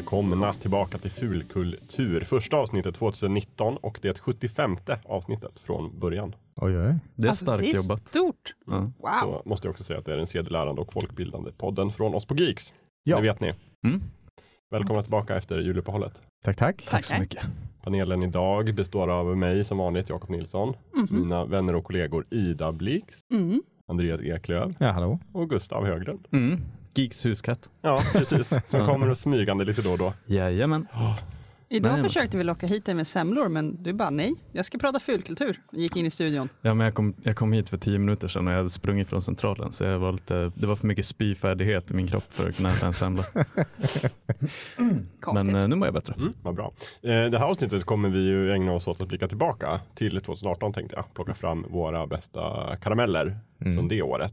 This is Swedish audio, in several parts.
välkomna tillbaka till Fulkultur. Första avsnittet 2019 och det 75 avsnittet från början. Oj, oj. Det är Alltså, starkt det är jobbat. stort. Ja. Wow. Så måste jag också säga att det är den sedelärande och folkbildande podden från oss på Geeks. Ja. Det vet ni. Mm. Välkomna tillbaka efter juluppehållet. Tack, tack. Tack så mycket. Panelen idag består av mig som vanligt, Jakob Nilsson, Mhm. mina vänner och kollegor Ida Blix, Mm. Andreas Eklöf Ja, hallå. och Gustav Höglund. Mm. Geeks huskatt. Ja, precis. Som kommer och smygande lite då och då. Jajamän. Idag Nej, försökte vi locka hit dig med semlor, men du bara nej, jag ska prata fulkultur. Gick in i studion. Ja, men jag, kom, jag kom hit för tio minuter sedan och jag hade sprungit från centralen så jag var lite, det var för mycket spyfärdighet i min kropp för att kunna äta en semla. Konstigt. Men eh, nu mår jag bättre. Mm, vad bra. Eh, Det här avsnittet kommer vi ju ägna oss åt att blicka tillbaka till 2018 tänkte jag. Plocka fram våra bästa karameller Mm. från det året.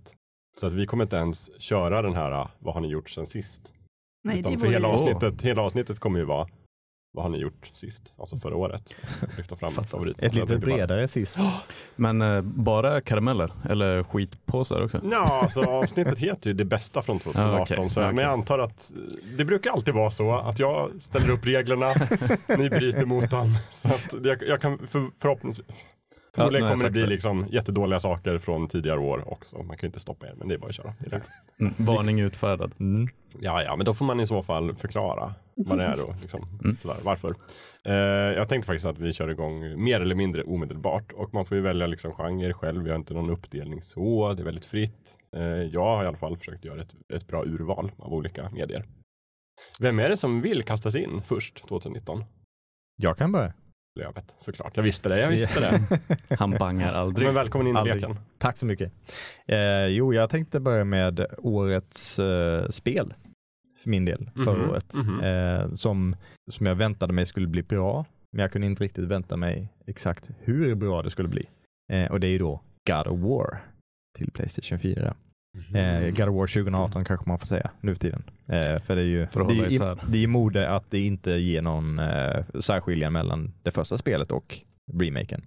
Så att vi kommer inte ens köra den här, ah, vad har ni gjort sen sist? nej, Utan det för hela avsnittet, hela avsnittet kommer ju vara, vad har ni gjort sist? Alltså förra året. Lyfta fram favorit. Ett lite tänkte bara- bredare sist. Men eh, bara karameller eller skitpåsar också? Ja, alltså avsnittet heter ju det bästa från 2018. Ja, okej. så, Men jag antar att det brukar alltid vara så att jag ställer upp reglerna, ni bryter mot dem. Så att jag, jag kan för, förhoppningsvis Förmodligen jag kommer det bli det. liksom jättedåliga saker från tidigare år också. Man kan ju inte stoppa er, men det är bara att köra. Mm. Varning utfärdad. Mm. Ja, ja, men då får man i så fall förklara vad det är och liksom, Mm. sådär, varför. Eh, jag tänkte faktiskt att vi kör igång mer eller mindre omedelbart och man får ju välja liksom genre själv. Vi har inte någon uppdelning så, det är väldigt fritt. Eh, jag har i alla fall försökt göra ett, ett bra urval av olika medier. Vem är det som vill kasta sig in först 2019? Jag kan börja. Lövet, såklart. Jag visste det, jag visste det. Han bangar aldrig. Men välkommen in i Aldrig. leken. Tack så mycket. Eh, jo, jag tänkte börja med årets eh, spel för min del förra Mhm, året. mhm. Eh, som, som jag väntade mig skulle bli bra, men jag kunde inte riktigt vänta mig exakt hur bra det skulle bli. Eh, och det är ju då God of War till Playstation 4. Mm. Eh, God of War 2018 kanske man får säga nu för tiden. Eh, för det är ju För att det är, isär. det är mode att det inte ger någon eh, särskilja mellan det första spelet och remaken.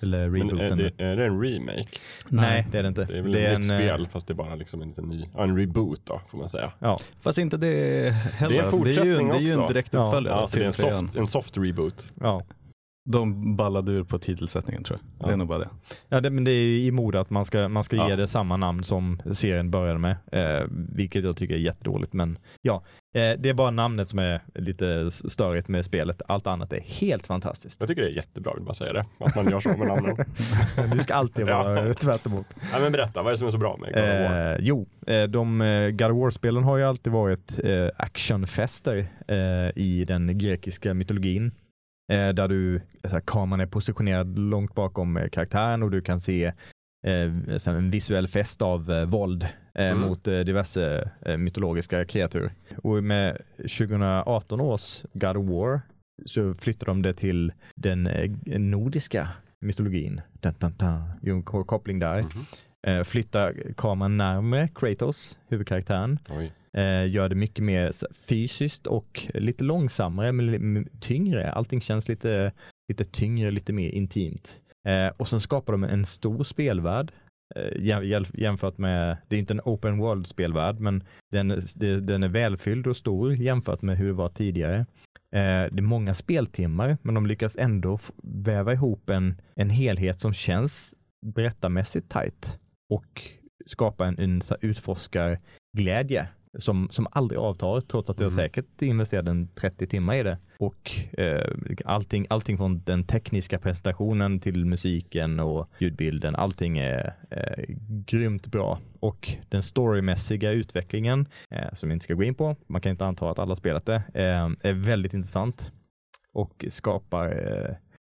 Eller Men rebooten. är det, är det en remake? Nej, det är det inte. Det är väl det ett är nytt en, eh, spel fast det är bara liksom en liten ny, ja, en reboot då får man säga. Ja, Fast inte det heller. Det är en Alltså, det, är ju, fortsättning det är ju en också. direkt Ja. uppföljare Ja, så det är till en soft, en soft reboot. ja. De ballade ur på titelsättningen tror jag. Det Ja. är nog bara det. ja det, men det är i mode att man ska, man ska Ja. ge det samma namn som serien började med. Eh, vilket jag tycker är jättedåligt. Men ja, eh, det är bara namnet som är lite störigt med spelet. Allt annat är helt fantastiskt. Jag tycker det är jättebra, vill bara säga det. Att man gör så med namnen. Du ska alltid vara Ja. tvärt emot. ja, men berätta, vad är det som är så bra med God of War? Eh, jo, eh, de eh, God of War-spelen har ju alltid varit eh, actionfester eh, i den grekiska mytologin. Eh, där du, så här, kameran är positionerad långt bakom eh, karaktären och du kan se eh, en visuell fest av eh, våld eh, Mm. mot eh, diverse eh, mytologiska kreatur. Och med 2018 års God of War så flyttar de det till den eh, nordiska mytologin. Dun, dun, dun. Koppling där Mhm. eh, flyttar kameran närmare Kratos, huvudkaraktären. Oj. Eh, gör det mycket mer fysiskt och lite långsammare, men tyngre. Allting känns lite, lite tyngre, lite mer intimt. Eh, och sen skapar de en stor spelvärld. Eh, jämfört med, det är inte en open world spelvärld, men den, det- den är välfylld och stor jämfört med hur det var tidigare. Eh, det är många speltimmar, men de lyckas ändå väva ihop en, en helhet som känns berättarmässigt tight och skapa en, en utforskarglädje som, som aldrig avtar trots att jag Mm. säkert investerade en 30 timmar i det. Och eh, allting, allting från den tekniska presentationen till musiken och ljudbilden, allting är eh, grymt bra. Och den storymässiga utvecklingen, eh, som jag inte ska gå in på, man kan inte anta att alla spelat det, eh, är väldigt intressant och skapar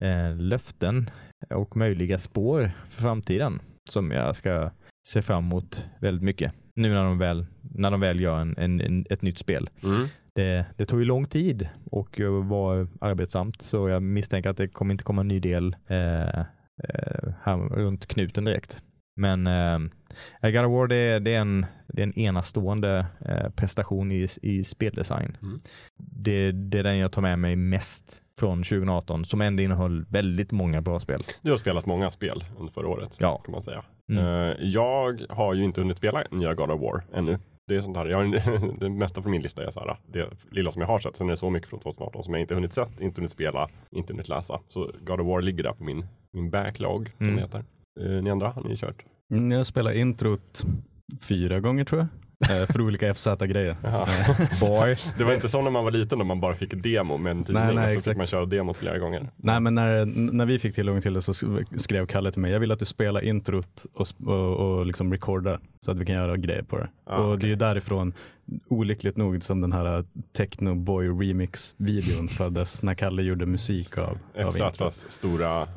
eh, eh, löften och möjliga spår för framtiden som jag ska se fram emot väldigt mycket. Nu när de väl, när de väl gör en, en, en, ett nytt spel. Mm. Det, det tog ju lång tid och var arbetsamt så jag misstänker att det kommer inte komma en ny del eh, eh, här runt knuten direkt. Men eh, God of War det, är- det, är en, det är en enastående eh, prestation i, i speldesign. Mm. Det, det är den jag tar med mig mest från 2018 som ändå innehöll väldigt många bra spel. Du har spelat många spel under förra året, Ja. kan man säga. Mm. Eh, jag har ju inte hunnit spela nya God of War ännu. Det är sånt här, jag det mesta från min lista är så här, det lilla som jag har sett. Sen är det så mycket från 2018 som jag inte hunnit sett, inte hunnit spela, inte hunnit läsa. Så God of War ligger där på min, min backlog, som Mm. det heter. Eh, ni andra, har ni kört? Mm, Jag spelar introt fyra gånger tror jag. eh, För olika FZ-grejer. Jaha. Boy. Det var inte som när man var liten då man bara fick demo med en tidning Nej, nej, och så exakt. fick man köra demot flera gånger. Nej men när, när vi fick tillgång till det så skrev Kalle till mig, jag vill att du spelar introt och, och, och liksom recordar så att vi kan göra grejer på det. Ah, och det är ju därifrån, olyckligt nog, som den här Techno Boy Remix-videon föddes när Kalle gjorde musik av, av. FZs stora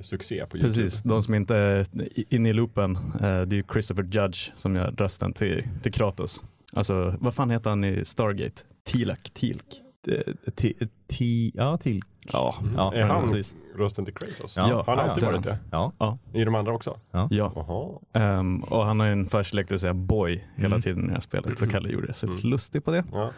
succé på YouTube. Precis, de som inte är inne i loopen, eh, det är ju Christopher Judge som gör rösten till, till Kratos. Alltså, vad fan heter han i Stargate? Tilak, Tilk. Eh, ti- Ja, till. Ja, Ja, är han precis. rösten till Kratos? Ja, han har alltid ja. varit det. Ja. I de andra också? ja. Jaha. Ehm, och han har ju en förkärlek till att säga boy hela Mm. tiden i det här spelet, så Kalle gjorde sig Mm. lustig på det. Ja.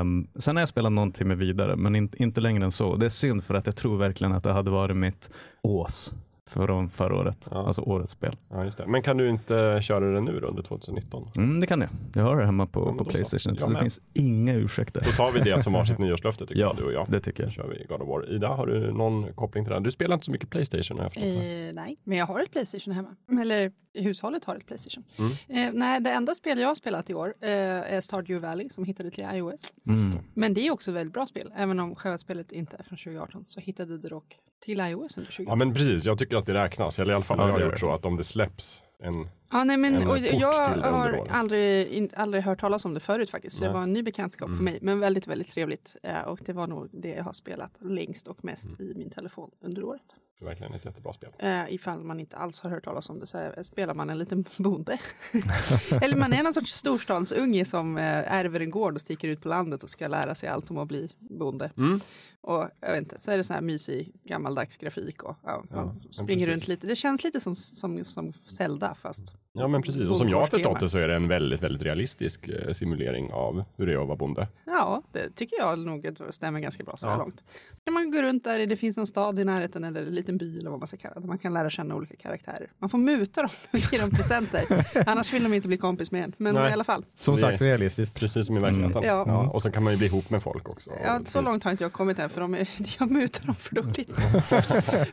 Um, sen har jag spelat någon timme vidare, men in, inte längre än så. Det är synd för att jag tror verkligen att det hade varit mitt ås från förra året, Ja. alltså årets spel. ja, just det. Men kan du inte köra det nu då under 2019? Mm, det kan jag. Jag har det hemma på, Ja, på då så. Playstation, Jag så det finns inga ursäkter. Då tar vi det som varsitt nyårslöfte tycker Ja, jag, du och jag. det tycker Då jag. kör vi God of War. Ida, har du någon koppling till det? Du spelar inte så mycket Playstation har jag förstått. Eh, nej, men jag har ett Playstation hemma. Eller hushållet har ett Playstation. Mm. Eh, nej, det enda spel jag har spelat i år eh, är Stardew Valley som hittade till iOS. Mm. Men det är också ett väldigt bra spel. Även om själva spelet inte är från 2018 så hittade det dock till iOS under 2018. Ja men precis, jag tycker att det räknas. Eller i alla fall Ja, har jag gjort så att om det släpps en Ja, nej, men en och port jag har aldrig, in, aldrig hört talas om det förut faktiskt. Så det var en ny bekantskap Mm. för mig, men väldigt, väldigt trevligt. Eh, och det var nog det jag har spelat längst och mest Mm. i min telefon under året. Det är verkligen ett jättebra spel. Eh, ifall man inte alls har hört talas om det så är, spelar man en liten bonde. Eller man är någon sorts storstadsunge som eh, ärver en gård och sticker ut på landet och ska lära sig allt om att bli bonde. Mm. Och jag vet inte, så är det så här mysig gammaldags grafik och ja, man springer precis. runt lite. Det känns lite som, som, som Zelda fast Ja men precis, och som jag har förstått det så är det en väldigt, väldigt realistisk eh, simulering av hur det är att vara bonde. Ja, det tycker jag nog stämmer ganska bra så här Ja. långt. Så kan man gå runt där, det finns en stad i närheten eller en liten by eller vad man ska kalla det. Man kan lära känna olika karaktärer. Man får muta dem och ge dem presenter. Annars vill de inte bli kompis med en. Men Nej. i alla fall. Som Det- sagt realistiskt. Precis som i verkligheten. Mm. Ja. Ja, och sen kan man ju bli ihop med folk också. Ja, så långt har inte jag kommit än för de är, jag mutar dem för dåligt.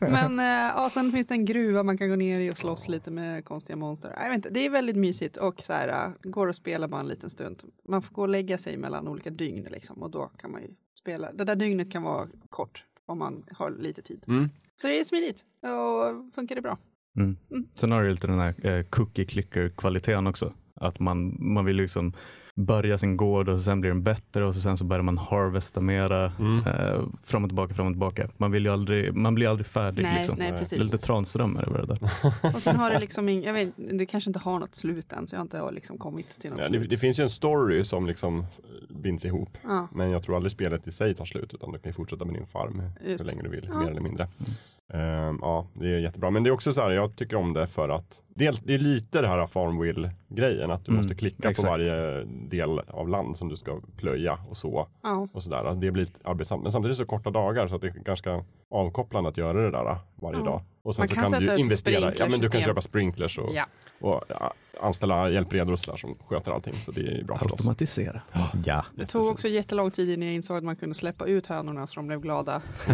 Men eh, ja, sen finns det en gruva man kan gå ner i och slåss lite med konstiga monster. Jag vet inte, det är väldigt mysigt och så här, eh, går att spela bara en liten stund. Man får gå och lägga sig mellan olika dygn liksom och då kan man ju spela. Det där dygnet kan vara kort om man har lite tid. Mm. Så det är smidigt och funkar det bra. Mm. Mm. Sen har du lite den här eh, cookie clicker kvaliteten också. Att man, man vill liksom börja sin gård och sen blir den bättre och så sen så börjar man harvesta mera Mm. eh, fram och tillbaka, fram och tillbaka. Man, vill ju aldrig, man blir aldrig färdig Nej, liksom. nej Nej. Det är precis. lite Tranströmer över det där. Och sen har det liksom, ing- jag vet, det kanske inte har något slut än så jag har inte liksom kommit till något Ja, det, slut. det finns ju en story som liksom eh, binds ihop. Ja, Men jag tror aldrig spelet i sig tar slut utan du kan ju fortsätta med din farm Just hur länge du vill, Ja. mer eller mindre. Ehm, ja, det är jättebra. Men det är också så här, jag tycker om det för att det, det är lite det här Farmville-grejen, att du Mm, måste klicka exakt. på varje del av land som du ska plöja och så. ja. Och sådär. Det blir lite arbetsamt. Men samtidigt så korta dagar så att det är ganska avkopplande att göra det där varje Ja. dag. Och sen Man så kan kan, sätta du investera. Ja, men du kan köpa sprinklers och, ja. och ja, anställa hjälpredor och sådär som sköter allting. Så det är bra förstås. Automatisera. Ja. Det tog också jättelång tid innan jag insåg att man kunde släppa ut hönorna så de blev glada.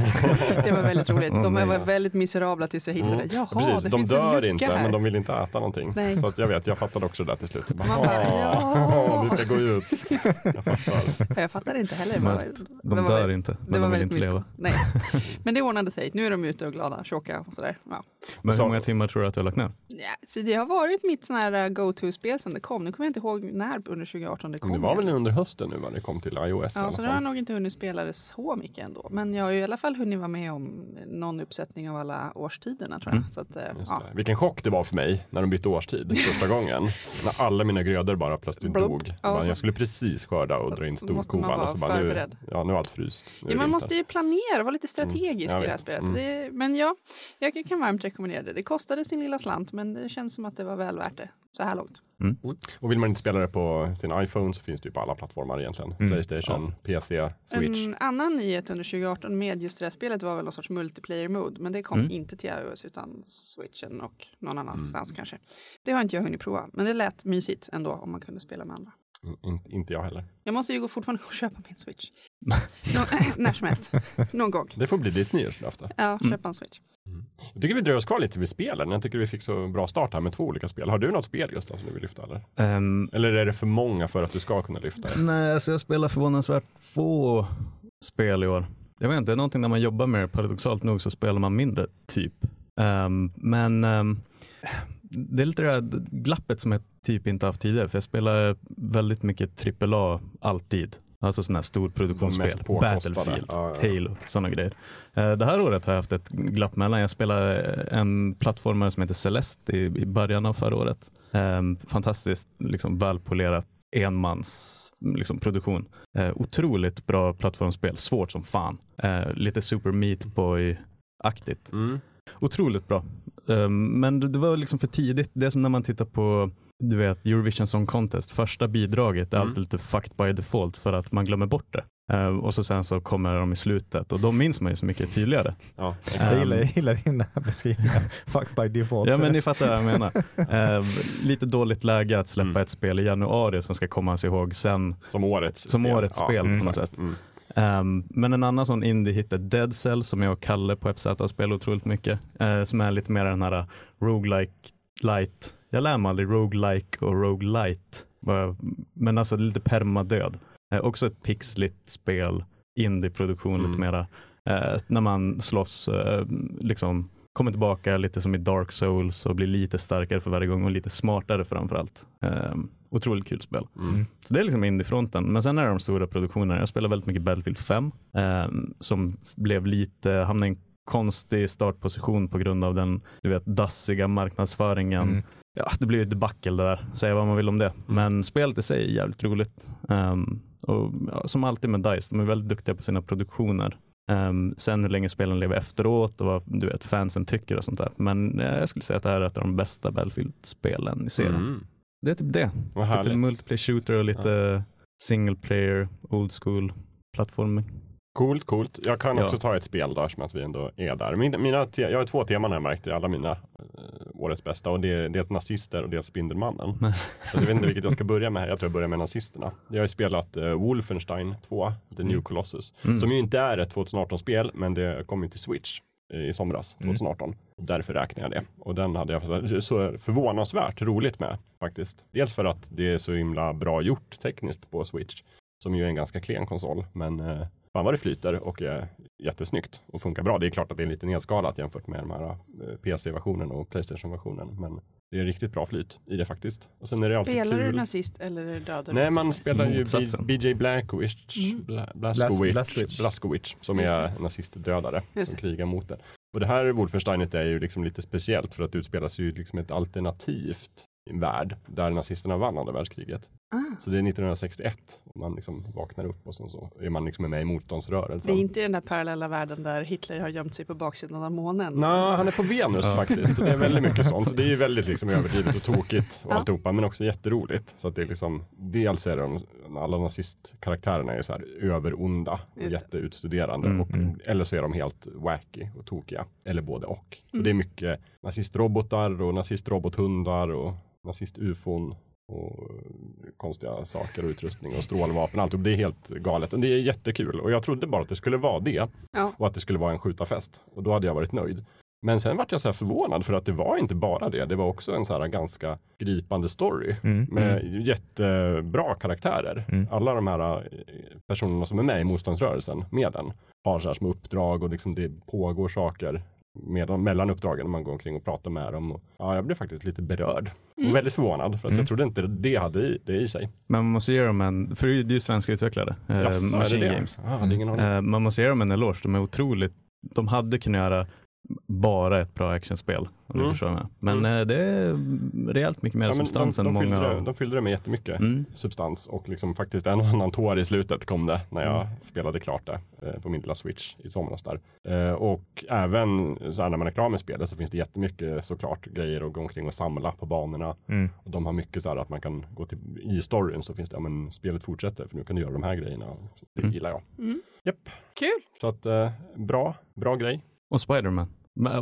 det var väldigt roligt. De var väldigt miserabla tills jag hittade. Mm. Jaha, Precis, det de finns en dör lucka inte här. men de vill inte äta någonting. Nej. Så att jag vet, jag fattade också det där till slut. Bara, Man bara, "Ah, ja." det ska gå ut. Jag fattar. Jag fattar inte heller. Men De dör inte, Det men var de vill väldigt inte leva. Nej, men det ordnade sig. Nu är de ute och glada, tjocka och sådär. Ja. Men hur många timmar tror du att du har lagt ner? Ja, så det har varit mitt sån här uh, go-to-spel sedan det kom. Nu kommer jag inte ihåg när under 2018 det kom. Men det var väl under hösten nu när det kom till iOS Ja, så det har jag nog inte hunnit spela det så mycket ändå. Men jag har ju i alla fall hunnit vara med om någon uppsättning av alla årstiderna tror jag. Mm. Så att, eh, ja. Vilken chock det var för mig när de bytte årstid första gången. När alla mina grödor bara plötsligt Blup. dog. Ja, bara, så- jag skulle precis skörda och dra in Då måste man storkovan och så bara nu, förberedd. ja, nu är allt fryst. Nu Ja, man vinter. måste ju planera, vara lite strategisk jag i det här spelet. Mm. Det, men ja, jag kan varmt rekommendera det. Det kostade sin lilla slant, men det känns som att det var väl värt det så här långt. Och vill man inte spela det på sin iPhone så finns det ju på alla plattformar egentligen. Mm. Playstation, PC, Switch. En annan nyhet under 2018 med just det här spelet var väl någon sorts multiplayer mode, men det kom Mm. inte till iOS utan switchen och någon Mm. annanstans kanske. Det har inte jag hunnit prova, men det lät mysigt ändå om man kunde spela med andra. In, inte jag heller. Jag måste ju gå fortfarande och köpa min switch. Nå, när som helst. Någon gång. Det får bli ditt nyårslöfte. Ja, Mm. köpa en switch. Jag tycker vi dröjer oss kvar lite vid spelen. Jag tycker vi fick så bra start här med två olika spel. Har du något spel Gustav som du vill lyfta eller? Ehm, Eller är det för många för att du ska kunna lyfta det? nej, alltså jag spelar förvånansvärt få spel i år. Jag vet inte, det är någonting när man jobbar med det, paradoxalt nog så spelar man mindre, typ. Ehm, men ehm, det är lite det där glappet som jag typ inte haft tidigare, för jag spelar väldigt mycket AAA alltid. Alltså sådana här storproduktionsspel. Battlefield, Ja, ja. Halo, sådana grejer. Eh, Det här året har jag haft ett glapp mellan. Jag spelade en plattformare som heter Celeste i, början av förra året. Ehm, fantastiskt liksom, välpolerat enmans liksom, produktion. Eh, otroligt bra plattformsspel, svårt som fan. Eh, lite Super Meat Boy-aktigt. Mm. Otroligt bra. Um, men det, det var liksom för tidigt. Det är som när man tittar på du vet, Eurovision Song Contest. Första bidraget är Mm. alltid lite fucked by default för att man glömmer bort det. Uh, och så sen så kommer de i slutet och då minns man ju så mycket tydligare. Ja, Ja. Jag Um, gillar, jag gillar dina beskrivningar. Fuck by default. Ja men ni fattar vad jag menar. Uh, lite dåligt läge att släppa Mm. ett spel i januari som ska komma sig ihåg sen som årets som spel. årets spel på något exakt. sätt. Mm. Um, men en annan sån indie hit är Dead Cell som jag och Kalle på FZ har spelat otroligt mycket. Uh, som är lite mer den här roguelike light. Jag lär mig aldrig roguelike och roguelite. Men alltså lite permadöd. Uh, också ett pixligt spel, indie-produktion Mm. lite mera. Uh, när man slåss, uh, liksom kommer tillbaka lite som i Dark Souls och blir lite starkare för varje gång och lite smartare framförallt. Um, otroligt kul spel. Mm. Så det är liksom indiefronten. Men sen är det de stora produktionerna. Jag spelar väldigt mycket Battlefield 5 ehm, som blev lite, hamnade i en konstig startposition på grund av den du vet, dassiga marknadsföringen. Mm. Ja, det blir ett debacle det där, säga vad man vill om det. Men spelet i sig är jävligt roligt. Ehm, och ja, som alltid med DICE, de är väldigt duktiga på sina produktioner. Ehm, sen hur länge spelen lever efteråt och vad du vet, fansen tycker och sånt där. Men eh, jag skulle säga att det här är ett av de bästa Battlefield-spelen i serien. Mm. Det är typ det. Lite multiplayer shooter och lite single player, old school plattforming. Coolt, coolt. Jag kan Ja. också ta ett spel där som att vi ändå är där. Min, mina jag har två teman här märkt i alla mina eh, årets bästa och det är dels nazister och dels Spindelmannen. Så jag vet inte vilket jag ska börja med här. Jag tror jag börjar med nazisterna. Jag har spelat eh, Wolfenstein 2, The New Mm. Colossus, Mm. som ju inte är ett 2018-spel, men det kom ju till Switch eh, i somras, Mm. 2018. Därför räknar jag det. Och den hade jag så förvånansvärt roligt med faktiskt. Dels för att det är så himla bra gjort tekniskt på Switch, som ju är en ganska klen konsol, men eh, fan vad det flyter och är jättesnyggt och funkar bra. Det är klart att det är lite nedskalat jämfört med de här eh, PC-versionen och Playstation-versionen, men det är riktigt bra flyt i det faktiskt. Och sen är det alltid Spelar kul. du nazist eller dödar du Nej, man spelar ju BJ Blazkowicz, Mm. Bla- Blazkowicz. Blazkowicz, som är nazistdödare som det. krigar mot det. Och det här Wolfensteinet är ju liksom lite speciellt för att det utspelar sig ju liksom ett alternativt värld där nazisterna vann andra världskriget. Ah, Så det är 1961 och man liksom vaknar upp och sen så är man liksom med i det motståndsrörelsen. är inte i den där parallella världen där Hitler har gömt sig på baksidan av månen. Nej, han är på Venus faktiskt. Det är väldigt mycket sånt. Det är ju väldigt liksom överdrivet och tokigt och Ja. alltihopa, men också jätteroligt. Så att det är liksom, dels är de, alla nazistkaraktärerna är så här överonda det. jätteutstuderande. Mm, och, mm. Eller så är de helt wacky och tokiga. Eller både och. Mm. Och det är mycket nazistrobotar och nazistrobothundar och nazist-ufon och konstiga saker och utrustning och strålvapen. Allt. Och det är helt galet. Och det är jättekul. Och jag trodde bara att det skulle vara det. Ja. Och att det skulle vara en skjutarfest. Och då hade jag varit nöjd. Men sen vart jag så här förvånad för att det var inte bara det. Det var också en så här ganska gripande story. Mm. Med jättebra karaktärer. Mm. Alla de här eh, personerna som är med i motståndsrörelsen med den har så här små uppdrag och liksom det pågår saker medan, mellan uppdragen när man går omkring och pratar med dem. Och, ja, jag blev faktiskt lite berörd Mm. och väldigt förvånad för att Mm. jag trodde inte det hade i, det i sig. Men man måste ge dem en, för det är ju svenska utvecklare, eh, är det Machine det? Games. Aning. Eh, man måste ge dem en eloge, de är otroligt, de hade kunnat göra bara ett bra actionspel. Om Mm. Men Mm. eh, det är rejält mycket mer Ja, substans de, de, än fyllde många av... de fyllde det med jättemycket Mm. substans och liksom faktiskt en och annan tår i slutet kom det när jag Mm. spelade klart det eh, på min lilla switch i somras där. Eh, och även så här, när man är klar med spelet så finns det jättemycket såklart grejer att gå omkring och samla på banorna. Mm. Och de har mycket så här att man kan gå till, i storyn så finns det, ja men spelet fortsätter för nu kan du göra de här grejerna. Det Mm. gillar jag. Mm. Japp. Kul. Så att eh, bra, bra grej. Och Spiderman.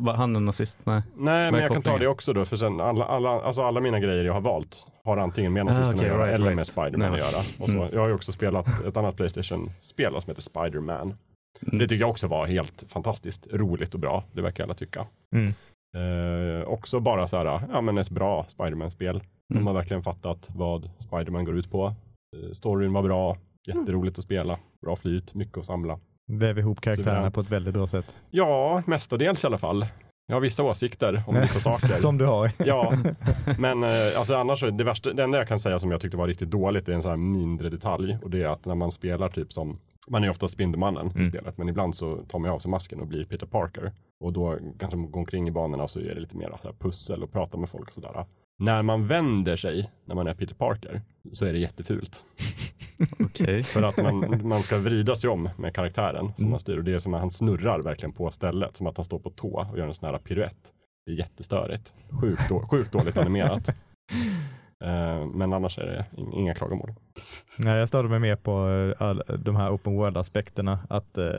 Var han en nazist? Nej. Nej, men jag kan ta kopplingen? det också då, för sen alla, alla, alltså alla mina grejer jag har valt har antingen med nazisterna Ah, okej, att göra right, eller right. med Spiderman att göra. Och så, Mm. Jag har ju också spelat ett annat Playstation-spel som heter Spider-Man. Mm. Det tycker jag också var helt fantastiskt roligt och bra. Det verkar alla tycka. Mm. Eh, också bara så här, ja men ett bra Spiderman-spel. De Mm. har verkligen fattat vad Spiderman går ut på. Eh, storyn var bra, jätteroligt att spela, bra flyt, mycket att samla. Väver ihop karaktärerna på ett väldigt bra sätt. Ja, mestadels i alla fall. Jag har vissa åsikter om vissa saker. Som du har. Ja, men eh, alltså annars så det värsta, det enda jag kan säga som jag tyckte var riktigt dåligt är en sån här mindre detalj och det är att när man spelar typ som man är ofta Spindelmannen i Mm. spelet, men ibland så tar man av sig masken och blir Peter Parker. Och då kanske man går omkring i banorna och så är det lite mer så här pussel och prata med folk och sådär. När man vänder sig när man är Peter Parker så är det jättefult. Okej. För att man, man ska vrida sig om med karaktären som man styr och det är som att han snurrar verkligen på stället, som att han står på tå och gör en sån här piruett. Det är jättestörigt. Sjukt, då, sjukt dåligt animerat. Eh, men annars är det ing- inga klagomål. Nej, jag störde mig mer på eh, all, de här open world-aspekterna. Att eh,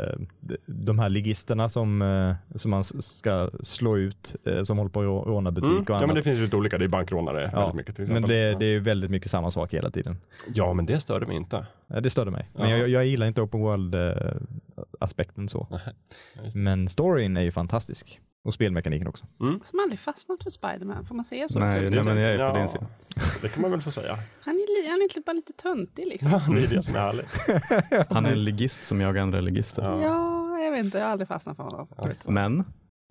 de- här ligisterna som, eh, som man ska slå ut, eh, som håller på att rå- råna butik Mm. och Ja annat. men det finns ju lite olika, det är bankrånare Ja, väldigt mycket till men det, det är ju väldigt mycket samma sak hela tiden. Ja men det störde mig inte. Ja, Det störde mig. Men Ja. jag, jag gillar inte open world-aspekten så. Ja. Men storyn är ju fantastisk. Och spelmekaniken också. Som aldrig fastnat för Spiderman, får man säga så? Nej, nej, men jag är på Ja, din sida. Det kan man väl få säga. Han är, li- han är inte bara lite töntig liksom. Ja, det är det som är härligt. Han är en ligist som jagar andra ligister. Ja. Ja, jag vet inte, jag har aldrig fastnat för honom. Men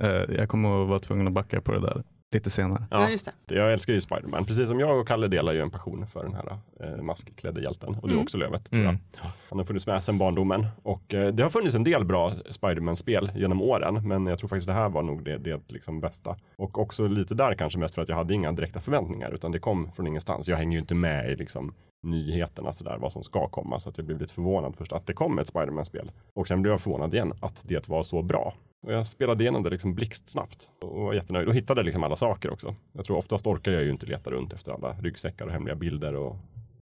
eh, jag kommer att vara tvungen att backa på det där lite senare. Ja, just det. Jag älskar ju Spiderman, precis som jag och Kalle delar ju en passion för den här eh, maskklädde hjälten. Och det är Mm. också Lövet tror jag. Mm. Han har funnits med sedan barndomen. Och eh, det har funnits en del bra Spiderman-spel genom åren. Men jag tror faktiskt det här var nog det, det liksom bästa. Och också lite där kanske mest för att jag hade inga direkta förväntningar. Utan det kom från ingenstans. Jag hänger ju inte med i liksom nyheterna sådär vad som ska komma. Så att jag blev lite förvånad först att det kom ett Spiderman-spel. Och sen blev jag förvånad igen att det var så bra. Och jag spelade igenom det liksom blixtsnabbt och var jättenöjd och hittade liksom alla saker också. Jag tror oftast orkar jag ju inte leta runt efter alla ryggsäckar och hemliga bilder och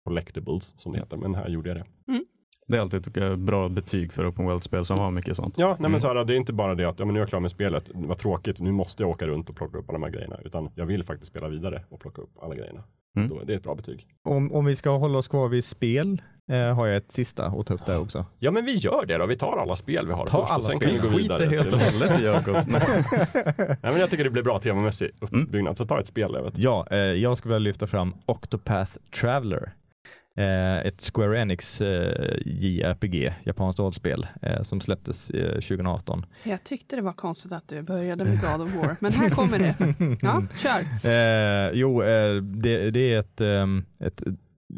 collectibles som det heter. Men här gjorde jag det. Det är alltid tycker jag, bra betyg för open world-spel som har mycket sånt. Ja, nej men Mm. så här, det är inte bara det att ja, men nu är jag klar med spelet, vad tråkigt, nu måste jag åka runt och plocka upp alla de här grejerna. Utan jag vill faktiskt spela vidare och plocka upp alla grejerna. Mm. Då, det är ett bra betyg. Om, om vi ska hålla oss kvar vid spel eh, har jag ett sista att ta upp där också. Ja men vi gör det då, vi tar alla spel vi har Ta först alla och sen spel. kan vi gå vidare. Skiter helt och till- hållet i Jakobs. Nej. Nej, men jag tycker det blir bra temamässig uppbyggnad, så ta ett spel. Jag vet. Ja, eh, jag skulle vilja lyfta fram Octopath Traveler. Eh, ett Square Enix eh, JRPG, japanskt rollspel, eh, som släpptes eh, 2018. Så jag tyckte det var konstigt att du började med God of War, men här kommer det. Ja, kör. Eh, jo, eh, det, det är ett, ehm, ett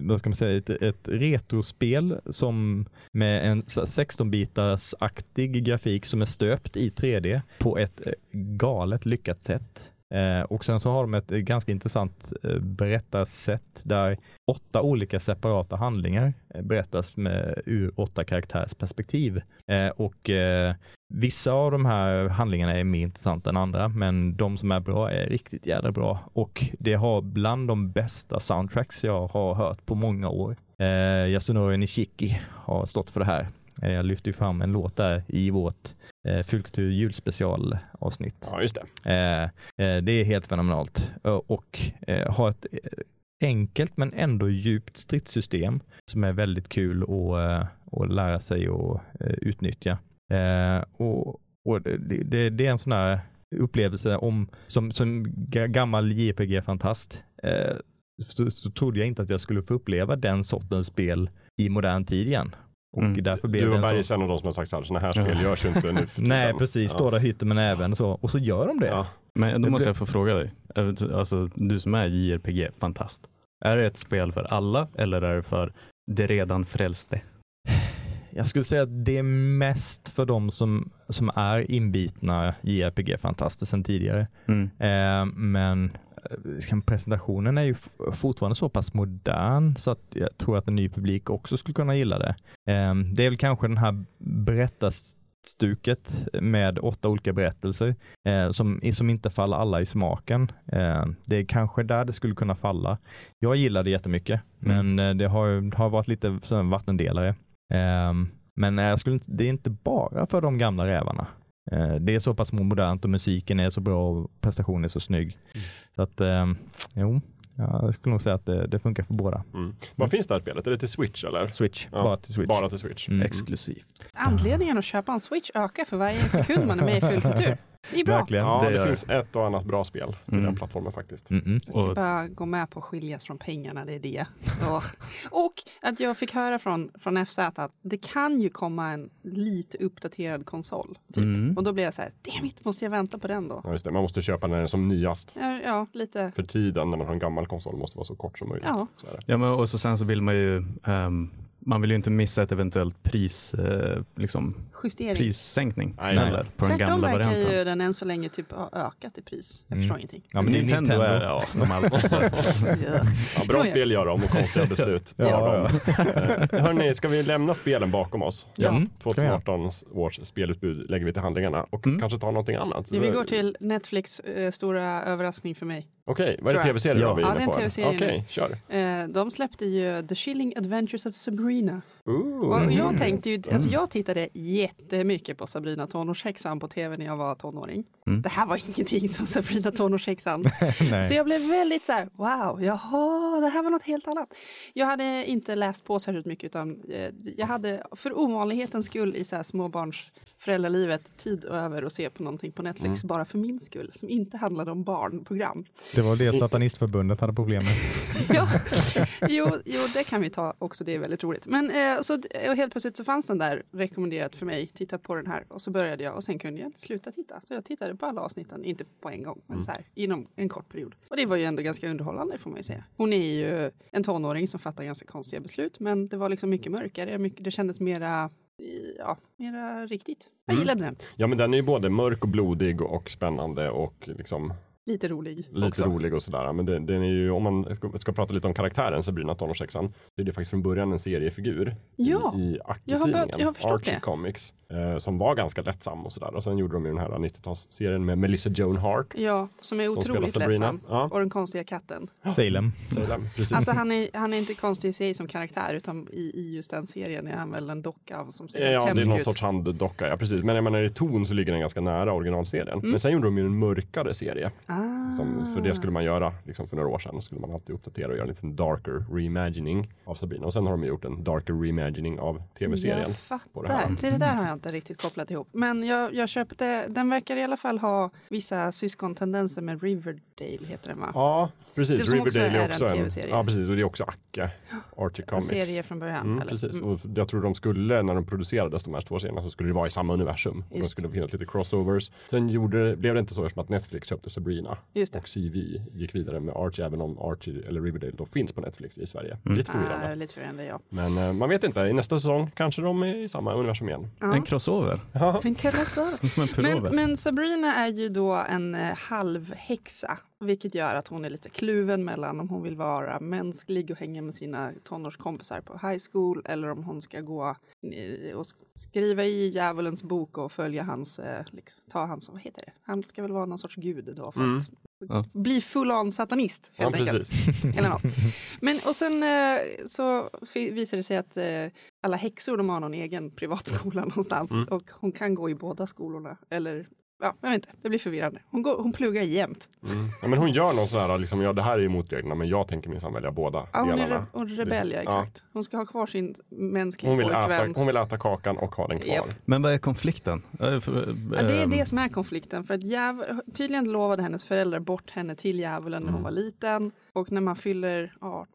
vad ska man säga, ett, ett retrospel som med en 16-bitars-aktig grafik som är stöpt i 3D på ett eh, galet lyckat sätt. Eh, och sen så har de ett eh, ganska intressant eh, berättarsätt där åtta olika separata handlingar eh, berättas med, ur åtta karaktärs perspektiv. Eh, och eh, Vissa av de här handlingarna är mer intressanta än andra, men de som är bra är riktigt jävla bra. Och det har bland de bästa soundtracks jag har hört på många år. Eh, Yasunori Nishiki har stått för det här. Eh, jag lyfte ju fram en låt där i vårt eh, Fulkultur julspecial avsnitt. Ja, just det. Eh, eh, det är helt fenomenalt Eh, och eh, har ett enkelt men ändå djupt stridssystem som är väldigt kul att, att lära sig och utnyttja. Eh, och och det, det, det är en sån här upplevelse om, som, som ga- gammal JPG-fantast eh, så, så trodde jag inte att jag skulle få uppleva den sortens spel i modern tid igen. Och Mm. därför blev Du och. Bergs är en av de som har sagt så här, sådana här spel görs ju inte nu för Nej, tiden. precis. Ja. Där hytter med näven så, och så gör de det. Ja. Men då måste jag få fråga dig. Alltså, du som är JRPG-fantast. Är det ett spel för alla eller är det för det redan frälste? Jag skulle säga att det är mest för de som, som är inbitna JRPG-fantaster sedan tidigare. Mm. Eh, men eh, presentationen är ju fortfarande så pass modern så att jag tror att en ny publik också skulle kunna gilla det. Eh, det är väl kanske den här berättarstuket med åtta olika berättelser eh, som, som inte faller alla i smaken. Eh, det är kanske där det skulle kunna falla. Jag gillar det jättemycket, Mm. men eh, det har, har varit lite vattendelare. Ehm, men jag skulle inte, det är inte bara för de gamla rävarna. Eh, det är så pass modernt och musiken är så bra och prestationen är så snygg. Så att, eh, jo, ja, jag skulle nog säga att det, det funkar för båda. Mm. Vad finns det här spelet? Är det till Switch eller? Switch, Ja, bara till Switch. Bara till Switch. Mm. Exklusivt. Anledningen att köpa en Switch ökar för varje sekund man är med i fullkultur. Det är bra. Verkligen. Ja, det det, det. finns ett och annat bra spel till Mm. den plattformen faktiskt. Mm -mm. Jag ska Och- bara gå med på att skiljas från pengarna, det är det. Åh. Och att jag fick höra från, från FZ att det kan ju komma en lite uppdaterad konsol. Typ. Mm. Och då blev jag så här, dammit, måste jag vänta på den då? Ja, just det. Man måste köpa när den är som nyast. Ja, ja lite. För tiden när man har en gammal konsol måste vara så kort som möjligt. Ja. Det. Ja, men och så sen så vill man ju ehm, man vill ju inte missa ett eventuellt pris, eh, liksom, Justering. prissänkning Nej, heller, på den Tvärtom gamla verkar varianten. ju den än så länge typ ha ökat i pris. Jag Mm. förstår ingenting. Ja, men Nintendo, Nintendo. är ja, de Ja. Ja, bra spel gör de och konstiga beslut. Ja, de. Eh, Hörni, ska vi lämna spelen bakom oss? Ja, mm, ska vi göra. 2018 års spelutbud lägger vi till handlingarna och Mm. kanske ta någonting annat. Ja, vi går till Netflix eh, stora överraskning för mig. Okej, vad är det tv-serier Ja. då vi är Ja, inne det är en på? TV-serie. Okej, kör. Eh, de släppte ju The Chilling Adventures of Sabrina. Ooh. Och jag Mm. tänkte ju, alltså jag tittade jättemycket på Sabrina tonårshäxan på tv när jag var tonåring. Mm. Det här var ingenting som Sabrina tonårshäxan. Så jag blev väldigt så här, wow, jaha, det här var något helt annat. Jag hade inte läst på särskilt mycket utan eh, jag hade för ovanlighetens skull i så här småbarns föräldralivet tid över att se på någonting på Netflix bara för min skull som inte handlade om barnprogram. Det var det Satanistförbundet hade problem med. ja. jo, jo, det kan vi ta också, det är väldigt roligt. Men eh, så, och helt plötsligt så fanns den där rekommenderat för mig, titta på den här. Och så började jag och sen kunde jag inte sluta titta. Så jag tittade på alla avsnitten, inte på en gång, men så här, inom en kort period. Och det var ju ändå ganska underhållande får man ju säga. Hon är ju en tonåring som fattar ganska konstiga beslut, men det var liksom mycket mörkare, mycket, det kändes mera Ja, mera riktigt. Jag Mm. gillade den. Ja, men den är ju både mörk och blodig och spännande och liksom Lite rolig lite också. rolig och sådär. Men det, den är ju, om man ska- prata lite om karaktären Sabrina tonårssexan, så är det faktiskt från början en seriefigur Ja, i, i jag har börjat- Acke-tidningen, jag har förstått Archie det. Comics, eh, som var ganska lättsam och sådär. Och sen gjorde de ju den här 90-talsserien med Melissa Joan Hart. Ja, som är Som otroligt Sabrina. lättsam. Ja. Och den konstiga katten. Salem. Salem, precis. Alltså han är, han är inte konstig i sig som karaktär utan i, i just den serien är han väl en docka av- som ser Ja, det hemsk är någon ut. sorts handdocka, ja precis. Men jag menar i ton så ligger den ganska nära originalserien. Men sen gjorde de ju en mörkare serie. Ah. Som, för det skulle man göra liksom för några år sedan. Då skulle man alltid uppdatera och göra en liten darker reimagining av Sabrina. Och sen har de gjort en darker reimagining av tv-serien. Jag på det här. fattar. Till det där har jag inte riktigt kopplat ihop. Men jag, jag köpte, den verkar i alla fall ha vissa syskontendenser med Riverdale heter den va? Ja, precis. Det som också Riverdale är en också en, TV-serie. Ja, precis. Och det är också Acke, Archie En Comics. serie från början. Mm, precis. Mm. Och jag tror de skulle, när de producerades de här två serierna, så skulle det vara i samma universum. Och Just. skulle finnas lite crossovers. Sen gjorde, blev det inte så eftersom att Netflix köpte Sabrina. Just det. Och CV gick vidare med Archie, även om Archie eller Riverdale då finns på Netflix i Sverige. Mm. Lite förvirrande. Ah, lite förvirrande ja. Men eh, man vet inte, i nästa säsong kanske de är i samma universum igen. ja. En crossover, En kalasör. som en pullover. Men, men Sabrina är ju då en eh, halvhäxa. Vilket gör att hon är lite kluven mellan om hon vill vara mänsklig och hänga med sina tonårskompisar på high school eller om hon ska gå eh, och sk- skriva i djävulens bok och följa hans, eh, liksom, ta hans, vad heter det? Han ska väl vara någon sorts gud då fast Ja. bli full on satanist Ja, helt enkelt. precis. Eller något. Men och sen eh, så visar det sig att alla häxor de har någon egen privatskola någonstans Mm. och hon kan gå i båda skolorna. Eller ja, jag vet inte, det blir förvirrande. Hon, går, hon pluggar jämt. Mm. Ja, men hon gör någon sån här, liksom, ja det här är ju mot reglerna men jag tänker minsann välja båda Ja, hon är delarna. re- hon är rebell, ja, Ja. exakt. Hon ska ha kvar sin mänskliga Hon vill, äta, hon vill äta kakan och ha den kvar. Japp. Men vad är konflikten? Eh, Ja, det är ehm, det som är konflikten. För att djäv- tydligen lovade hennes föräldrar bort henne till djävulen när hon Mm. var liten. Och när man fyller 18,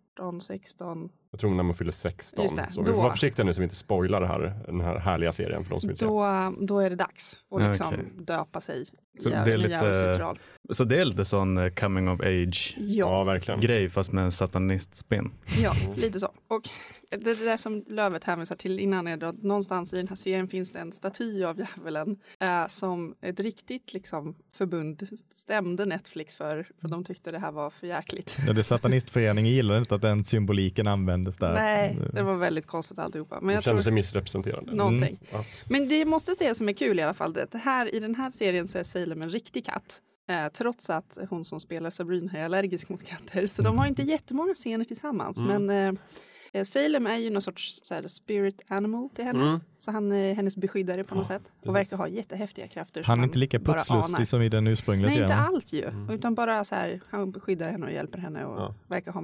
16, Jag tror när man fyller 16. Just det, så vi då- får vara försiktiga nu så vi inte spoilar det här, den här härliga serien för de som se. då, då är det dags att liksom okej. döpa sig. Så i- det är lite-. Så det är lite sån eh, coming of age Ja, Ja, verkligen. grej fast med en satanistspin. ja, lite så. Och det, det där som Lövet hänvisar till innan är att någonstans i den här serien finns det en staty av djävulen eh, som ett riktigt liksom, förbund stämde Netflix för, för de tyckte det här var för jäkligt. Ja, det satanistföreningen gillar inte att den symboliken användes där. Nej, det var väldigt konstigt alltihopa. Men De jag känner tror sig missrepresenterade. någonting. Ja. Men det måste sägas som är kul i alla fall. Det här, I den här serien så är Salem en riktig katt. Eh, trots att hon som spelar Sabrina är allergisk mot katter. Så de har inte jättemånga scener tillsammans. Mm. Men Eh, Salem är ju någon sorts så här, spirit animal till henne. Mm. Så han är hennes beskyddare på något sätt. Och precis. verkar ha jättehäftiga krafter. Han är inte lika putslustig som i den ursprungliga Nej, inte serien. alls ju. Mm. Utan bara så här, han beskyddar henne och hjälper henne och Ja. verkar ha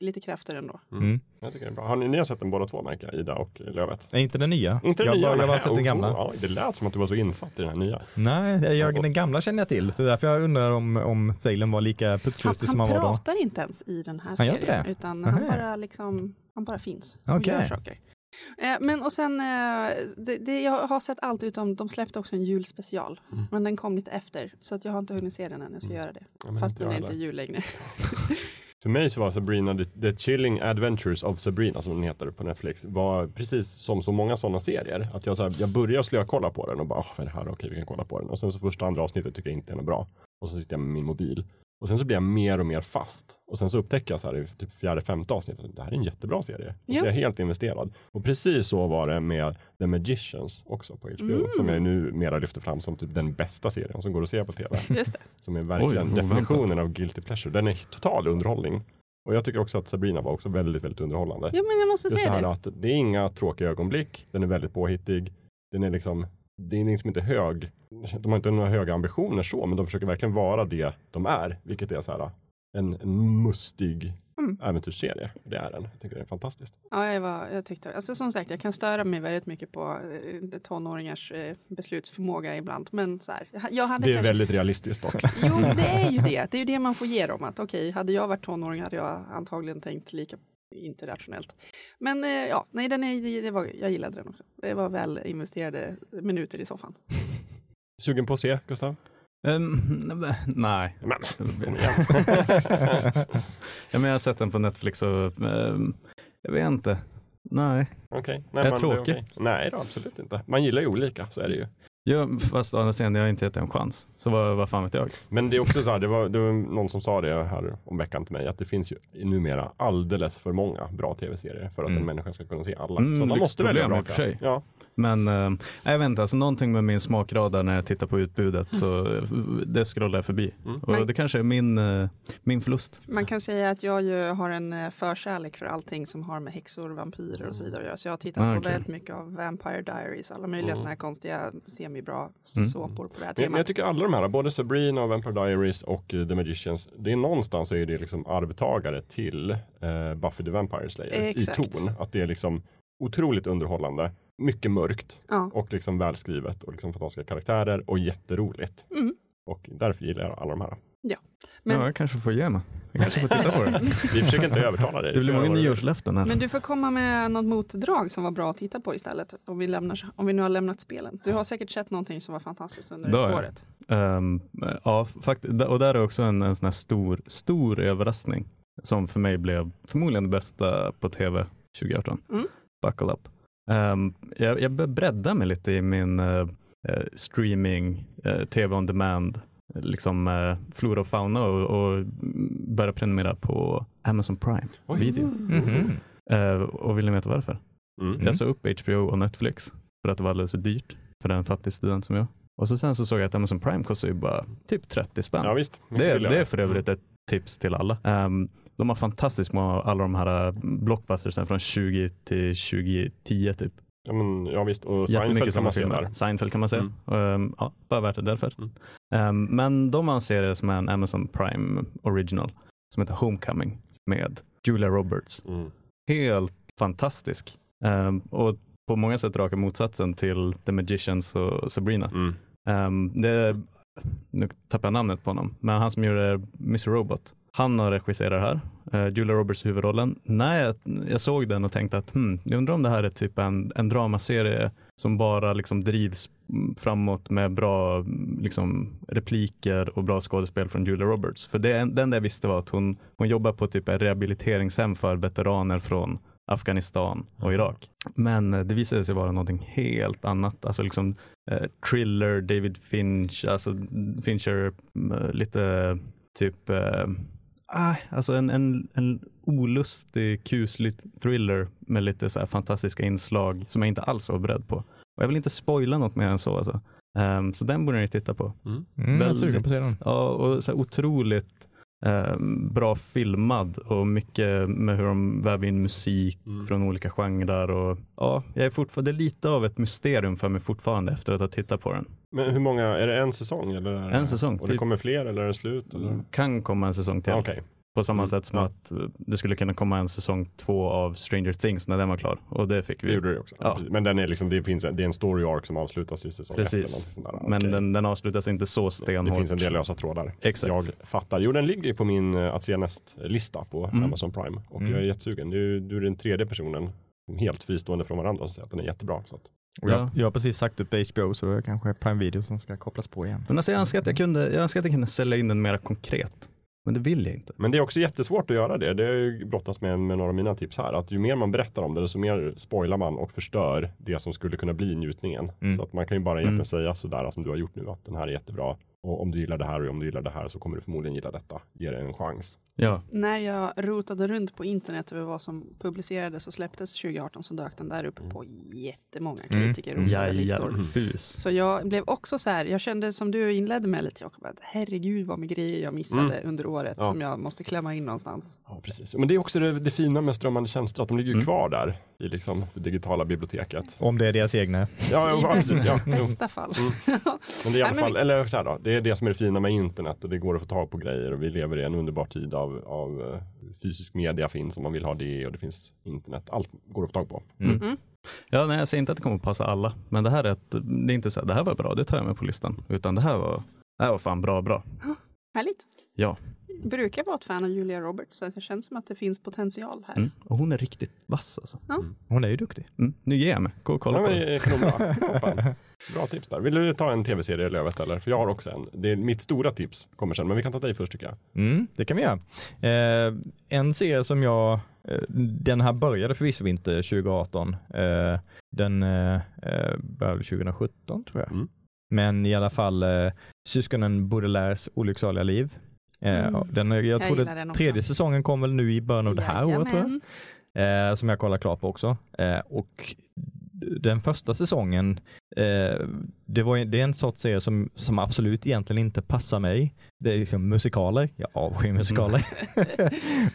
lite krafter ändå. Mm. Jag tycker det är bra. Har ni, ni har sett den båda två märker Ida och Lövet? Är inte den nya? Inte den jag, nya? bara, jag har nej. bara sett den Oh, gamla. Ja, det lät som att du var så insatt i den här nya. Nej, jag, den gamla känner jag till. Så därför jag undrar om, om Salem var lika Han, putslustig han som han var då. pratar inte ens i den här Han gör serien. inte det? Utan Nähä. han bara, liksom, han bara finns och Okej. gör saker. Eh, men och sen, eh, det, det, jag har sett allt utom, de släppte också en julspecial. Mm. Men den kom lite efter. Så att jag har inte hunnit se den än, jag ska göra det. Ja, Fast den är inte jul längre. För mig så var Sabrina, The, Chilling Adventures of Sabrina som den heter på Netflix, var precis som så många sådana serier. Att jag, så här, jag börjar slökolla på den och bara, "Åh, vad är det här? Okej, vi kan kolla på den. Och sen så första andra avsnittet tycker jag inte är något bra. Och så sitter jag med min mobil. Och sen så blir jag mer och mer fast. Och sen så upptäcker jag så här i typ fjärde, femte avsnittet, det här är en jättebra serie. Och Ja. så är jag helt investerad. Och precis så var det med The Magicians också på HBO. Mm. Som jag nu mera lyfter fram som typ den bästa serien som går att se på tv. Just det. Som är verkligen Oj, definitionen av guilty pleasure. Den är total underhållning. Och jag tycker också att Sabrina var också väldigt, väldigt underhållande. Ja, men jag måste Just säga det. att det är inga tråkiga ögonblick. Den är väldigt påhittig. Den är liksom, det är liksom inte hög. De har inte några höga ambitioner så, men de försöker verkligen vara det de är. Vilket är så här en, en mustig Mm. äventyrsserie. Det är den. Jag tycker det är fantastiskt. Ja, jag, var, jag tyckte, alltså som sagt, jag kan störa mig väldigt mycket på eh, tonåringars eh, beslutsförmåga ibland. Men så här, jag- hade Det är kanske... väldigt realistiskt dock. Jo, det är ju det. Det är ju det man får ge dem. Att okej, hade jag varit tonåring hade jag antagligen tänkt lika inte rationellt. Men eh, ja, nej, den är, det var, jag gillade den också. Det var väl investerade minuter i soffan. Sugen på att se, Gustav? Ehm, nej. Men, kom igen. ja, men jag har sett den på Netflix och ehm, jag vet inte. Nej. Okej. Är jag men det tråkig? okej. Nej då, absolut inte. Man gillar ju olika, så är det ju. Ja, fast å andra sidan, jag har inte gett en chans. Så vad, vad fan vet jag? Men det är också så här, det var, det var någon som sa det här om veckan till mig, att det finns ju numera alldeles för många bra tv-serier för att Mm. en människa ska kunna se alla. Mm, så man måste välja bra för sig. Ja. Men ehm, jag vet inte, alltså någonting med min smakradar när jag tittar på utbudet så eh, det scrollar jag förbi. Mm. Och det kanske är min, eh, min förlust. Man kan säga att jag ju har en förkärlek för allting som har med häxor, vampyrer och så vidare att göra. Så jag har tittat Ah, på väldigt mycket av Vampire Diaries, alla möjliga Mm. sådana här konstiga semibra Mm. såpor på det här Men, men jag temat. tycker alla de här, både Sabrina och Vampire Diaries och eh, The Magicians, det är någonstans så är det liksom arvtagare till eh, Buffy the Vampire Slayer Exakt. i ton. Att det är liksom otroligt underhållande, mycket mörkt Ja. och liksom välskrivet och liksom fantastiska karaktärer och jätteroligt. Mm. Och därför gillar jag alla de här. Men- Ja, jag kanske får ge mig. Jag kanske får titta på det. Vi försöker inte övertala dig. Det blir många nyårslöften här. Men du får komma med något motdrag som var bra att titta på istället. Om vi, lämnar, om vi nu har lämnat spelen. Du har säkert sett någonting som var fantastiskt under jag. året. Ehm, ja, faktiskt. Och där är också en, en sån här stor, stor överraskning som för mig blev förmodligen det bästa på tv 2018. Mm. Buckle up. Ehm, jag, jag började bredda mig lite i min eh, streaming, eh, tv on demand, liksom eh, flora och fauna och, och började prenumerera på Amazon Prime Oj. video. Mhm. Eh, och vill ni veta varför? Mm. Jag sa upp HBO och Netflix för att det var alldeles för dyrt för en fattig student som jag. Och så sen så såg jag att Amazon Prime kostar ju bara typ 30 spänn. Ja visst. det, är, det är för övrigt ett tips till alla. Ehm, de har fantastiskt många, alla de här blockbustersen från 20 till 2010 typ. Ja, men, ja visst, och Seinfeld kan man se där. Seinfeld kan man se. Ehm, ja, bara värt det därför. Mm. Ehm, men de har en serie som är en Amazon Prime original som heter Homecoming med Julia Roberts. Mm. Helt fantastisk. Ehm, och på många sätt raka motsatsen till The Magicians och Sabrina. Mm. Det, nu tappar jag namnet på honom, men han som gjorde Mr. Robot. Han har regisserat här, Julia Roberts i huvudrollen. När jag, jag såg den och tänkte att hmm, jag undrar om det här är typ en, en dramaserie som bara liksom drivs mm, framåt med bra mm, liksom, repliker och bra skådespel från Julia Roberts. För det, enda jag visste var att hon, hon jobbar på typ ett rehabiliteringshem för veteraner från Afghanistan och Irak. Men eh, det visade sig vara någonting helt annat. Alltså liksom eh, thriller, David Finch, alltså Fincher, eh, lite typ, eh, ah, alltså en, en, en olustig, kuslig thriller med lite så här fantastiska inslag som jag inte alls var beredd på. Och jag vill inte spoila något mer än så. Alltså. Ehm, så den borde ni titta på. Mm. Mm, jag är sugen på att se den. Ja, och så här otroligt Eh, bra filmad och mycket med hur de väver in musik Mm. från olika genrer. Och, ja, jag är fortfarande lite av ett mysterium för mig fortfarande efter att ha tittat på den. Men hur många, är det en säsong? Eller är det, En säsong, Och det typ. kommer fler eller är det slut? Eller? Kan komma en säsong till. Okej. På samma Mm, sätt som ja. att eh, det skulle kunna komma en säsong två av Stranger Things när den var klar. Och det fick Det vi. gjorde det också. Ja. Men den är liksom, det, finns en, det är en story arc som avslutas i säsong Precis. ett. Men Okej. den, den avslutas inte så det stenhårt. finns en del lösa trådar. Exakt. Jag fattar. Jo, den ligger ju på min eh, att se näst-lista på Mm. Amazon Prime. Och Mm. jag är jättesugen. Du, du är den tredje personen helt fristående från varandra som säger att den är jättebra. Så att, Och jag, Ja. jag har precis sagt upp HBO så det är kanske Prime Video som ska kopplas på igen. Men alltså jag önskar att jag kunde, jag önskar att jag kunde sälja in den mer konkret. Men det vill jag inte. Men det är också jättesvårt att göra det. Det har ju brottats med med några av mina tips här. Att ju mer man berättar om det, desto mer spoilar man och förstör det som skulle kunna bli njutningen. Mm. Så att man kan ju bara egentligen Mm. säga sådär som du har gjort nu, att den här är jättebra. Och om du gillar det här och om du gillar det här så kommer du förmodligen gilla detta. Ge det en chans. Ja, När jag rotade runt på internet över vad som publicerades och släpptes 2018 så dök den där uppe på jättemånga Mm. kritiker rosade listor. bus. Så jag blev också så här, jag kände som du inledde med lite Jakob, att herregud vad med grejer jag missade under året Ja. som jag måste klämma in någonstans. Ja, precis. Men det är också det, det fina med strömmande tjänster, att de ligger ju Mm. kvar där i liksom det digitala biblioteket. Om det är deras egna. Ja, I ja bästa, Ja. Jo. bästa fall. Men det är i alla fall, eller så här då, det är det som är det fina med internet och det går att få tag på grejer och vi lever i en underbar tid av, av eh, fysisk media finns om man vill ha det och det finns internet. Allt går att få tag på. Mm. Ja, nej, jag säger inte att det kommer att passa alla. Men det här är, ett, det är inte så här, det här var bra, det tar jag med på listan. Utan det här var, det här var fan bra, bra. Härligt. Ja. Jag brukar vara ett fan av Julia Roberts så det känns som att det finns potential här. Mm. Och hon är riktigt vass alltså. Hon är ju duktig. Mm. Nu ger jag mig. Gå och kolla Ja, på kanonbra. Toppen. Bra tips där. Vill du ta en tv-serie Lövet eller? För jag har också en. Det är mitt stora tips kommer sen, men vi kan ta dig först tycker jag. Mm, det kan vi göra. Eh, en serie som jag, eh, den här började förvisso inte 2018. Eh, den eh, började 2017 tror jag. Mm. Men i alla fall eh, syskonen Baudelaires olycksaliga liv. Eh, Mm. den, jag, Jag tror den tredje säsongen kom väl nu i början av det här året tror jag. Jajamän. eh, som jag kollar klart på också. Eh, och den första säsongen, eh, det, var, det är en sorts serie som, som absolut egentligen inte passar mig. Det är liksom musikaler, jag avskyr musikaler.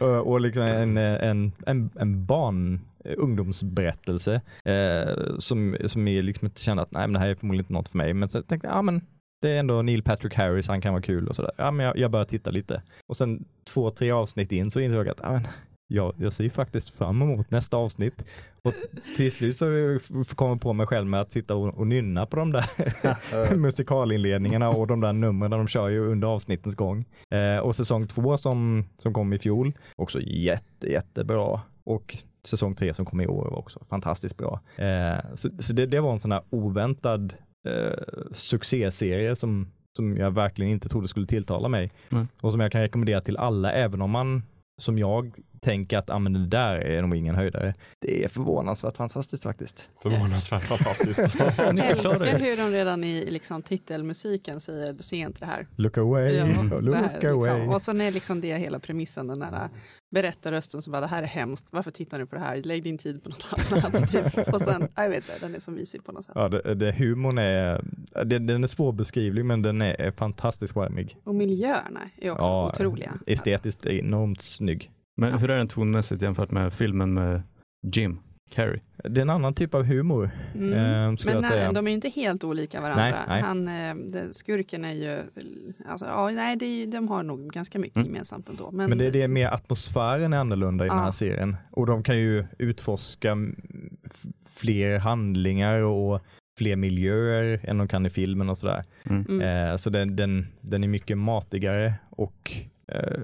och, och liksom en, en, en, en barn, eh, ungdomsberättelse eh, som, som är liksom inte kände att nej men det här är förmodligen inte något för mig. Men så tänkte jag, ja men det är ändå Neil Patrick Harris, han kan vara kul och sådär. Ja men jag, jag börjar titta lite. Och sen två, tre avsnitt in så insåg jag att ja, men, jag, jag ser faktiskt fram emot nästa avsnitt. Och till slut så kom jag på mig själv med att sitta och, och nynna på de där musikalinledningarna och de där numren de kör ju under avsnittens gång. Eh, och säsong två som, som kom i fjol, också jätte, jättebra. Och säsong tre som kom i år var också fantastiskt bra. Eh, så så det, det var en sån här oväntad eh, succéserie som, som jag verkligen inte trodde skulle tilltala mig. Nej. Och som jag kan rekommendera till alla, även om man som jag tänker att ah, men det där är nog ingen höjdare. Det är förvånansvärt fantastiskt faktiskt. Förvånansvärt fantastiskt. Ni Jag älskar hur de redan i liksom, titelmusiken säger se inte det här. Look away, Ja, look här, liksom. away. Och sen är liksom det hela premissen, den där berättarrösten som bara det här är hemskt, varför tittar du på det här, lägg din tid på något annat. Typ. Och sen, jag vet inte, den är så mysig på något sätt. Ja, det, det, humorn är, det, den är svårbeskrivlig men den är fantastiskt charmig. Och miljöerna är också Ja, otroliga. Estetiskt enormt snygg. Men hur är den tonmässigt jämfört med filmen med Jim Carrey? Det är en annan typ av humor. Mm. Skulle Men jag säga. nej, de är ju inte helt olika varandra. Nej, nej. Han, eh, den, skurken är ju, alltså, ja, nej, det är, ju- de har nog ganska mycket Mm. gemensamt ändå. Men, Men det, det är mer atmosfären är annorlunda i den här Ja. serien. Och de kan ju utforska fler handlingar och fler miljöer än de kan i filmen och sådär. Mm. Mm. Eh, så den, den, den är mycket matigare och eh,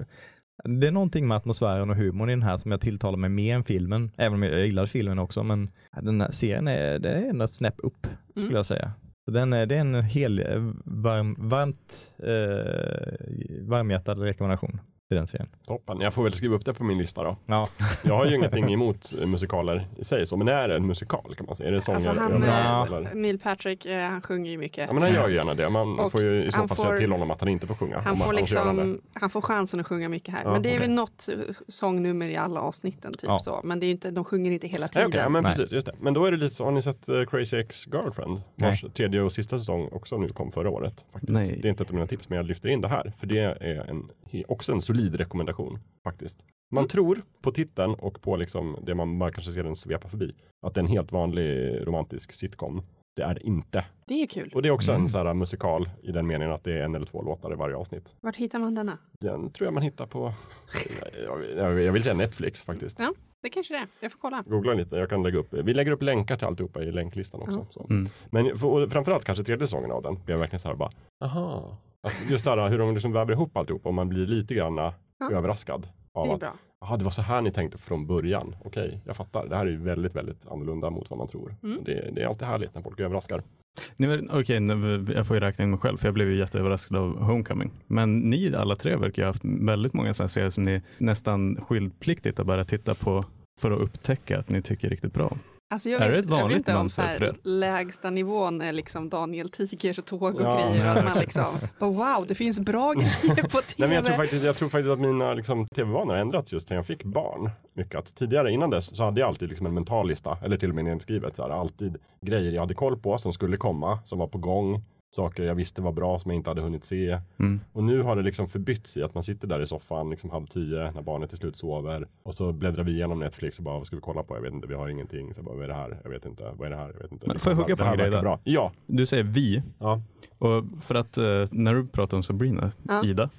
det är någonting med atmosfären och humorn i den här som jag tilltalar mig mer än filmen. Även om jag gillar filmen också. Men den här serien är, det är ett snäpp upp skulle Mm. jag säga. Den är, det är en hel, eh, varm, varmt eh, varmhjärtad rekommendation till den serien. Toppen. Jag får väl skriva upp det på min lista då. Ja. Jag har ju ingenting emot musikaler i sig så, men är det en musikal kan man säga? Är det sånger Alltså han, överallt, eh, eller? Neil Patrick, eh, han sjunger ju mycket. Ja men han gör ju gärna det. Man Och får ju i så fall får- säga till honom att han inte får sjunga. Han får, liksom, han får chansen att sjunga mycket här. Ja, men det är okej. väl något sångnummer i alla avsnitten. Typ Ja. så. Men det är inte, de sjunger inte hela Nej, tiden. okej, ja, men Nej. precis, just det. Men då är det lite så, har ni sett eh, Crazy Ex-Girlfriend? Vars tredje och sista säsong också nu kom förra året. Faktiskt. Nej. Det är inte ett av mina tips, men jag lyfter in det här. För det är en, också en solid solid rekommendation faktiskt. Man Mm. tror på titeln och på liksom det man bara kanske ser den svepa förbi. Att det är en helt vanlig romantisk sitcom. Det är det inte. Det är kul. Och det är också Mm. en så här musikal i den meningen att det är en eller två låtar i varje avsnitt. Vart hittar man denna? Den tror jag man hittar på, jag, vill säga Netflix faktiskt. Ja. Det kanske det är. Jag får kolla. Googla lite, jag kan lägga upp, vi lägger upp länkar till alltihopa i länklistan också. Så. Mm. Men för, framförallt kanske tredje säsongen av den blev jag verkligen så här bara, aha. Att just det här hur de liksom väver ihop alltihop och man blir lite grann Ja. överraskad av Det är att bra. Jaha, det var så här ni tänkte från början. Okej, jag fattar. Det här är ju väldigt, väldigt annorlunda mot vad man tror. Mm. Det, det är alltid härligt när folk överraskar. Okej, nu- jag får ju räkna in mig själv för jag blev ju jätteöverraskad av Homecoming. Men ni alla tre verkar ju ha haft väldigt många sådana serier som ni nästan skyldpliktigt har börjat titta på för att upptäcka att ni tycker riktigt bra. Alltså jag Är vet, det ett jag vet vanligt inte om mönster så här, för det? lägsta nivån är liksom Daniel Tiger och tåg och Ja. grejer. Att man liksom, bara, wow, det finns bra grejer på tv. Nej, men jag, tror faktiskt, jag tror faktiskt att mina liksom, tv-vanor har ändrats just när jag fick barn. Mycket. Att tidigare, innan dess, så hade jag alltid liksom en mental lista, eller till och med nedskrivet. Så här, alltid grejer jag hade koll på som skulle komma, som var på gång. Saker jag visste var bra som jag inte hade hunnit se. Mm. Och nu har det liksom förbytts i att man sitter där i soffan liksom halv tio när barnet till slut sover. Och så bläddrar vi igenom Netflix och bara vad ska vi kolla på? Jag vet inte, vi har ingenting. Så jag bara, vad är det här? Jag vet inte. Vad är det här? Jag vet inte. Men får jag hugga på en grej där? Bra. Ja. Du säger vi, ja. och för att eh, när du pratar om Sabrina, Ja. Ida,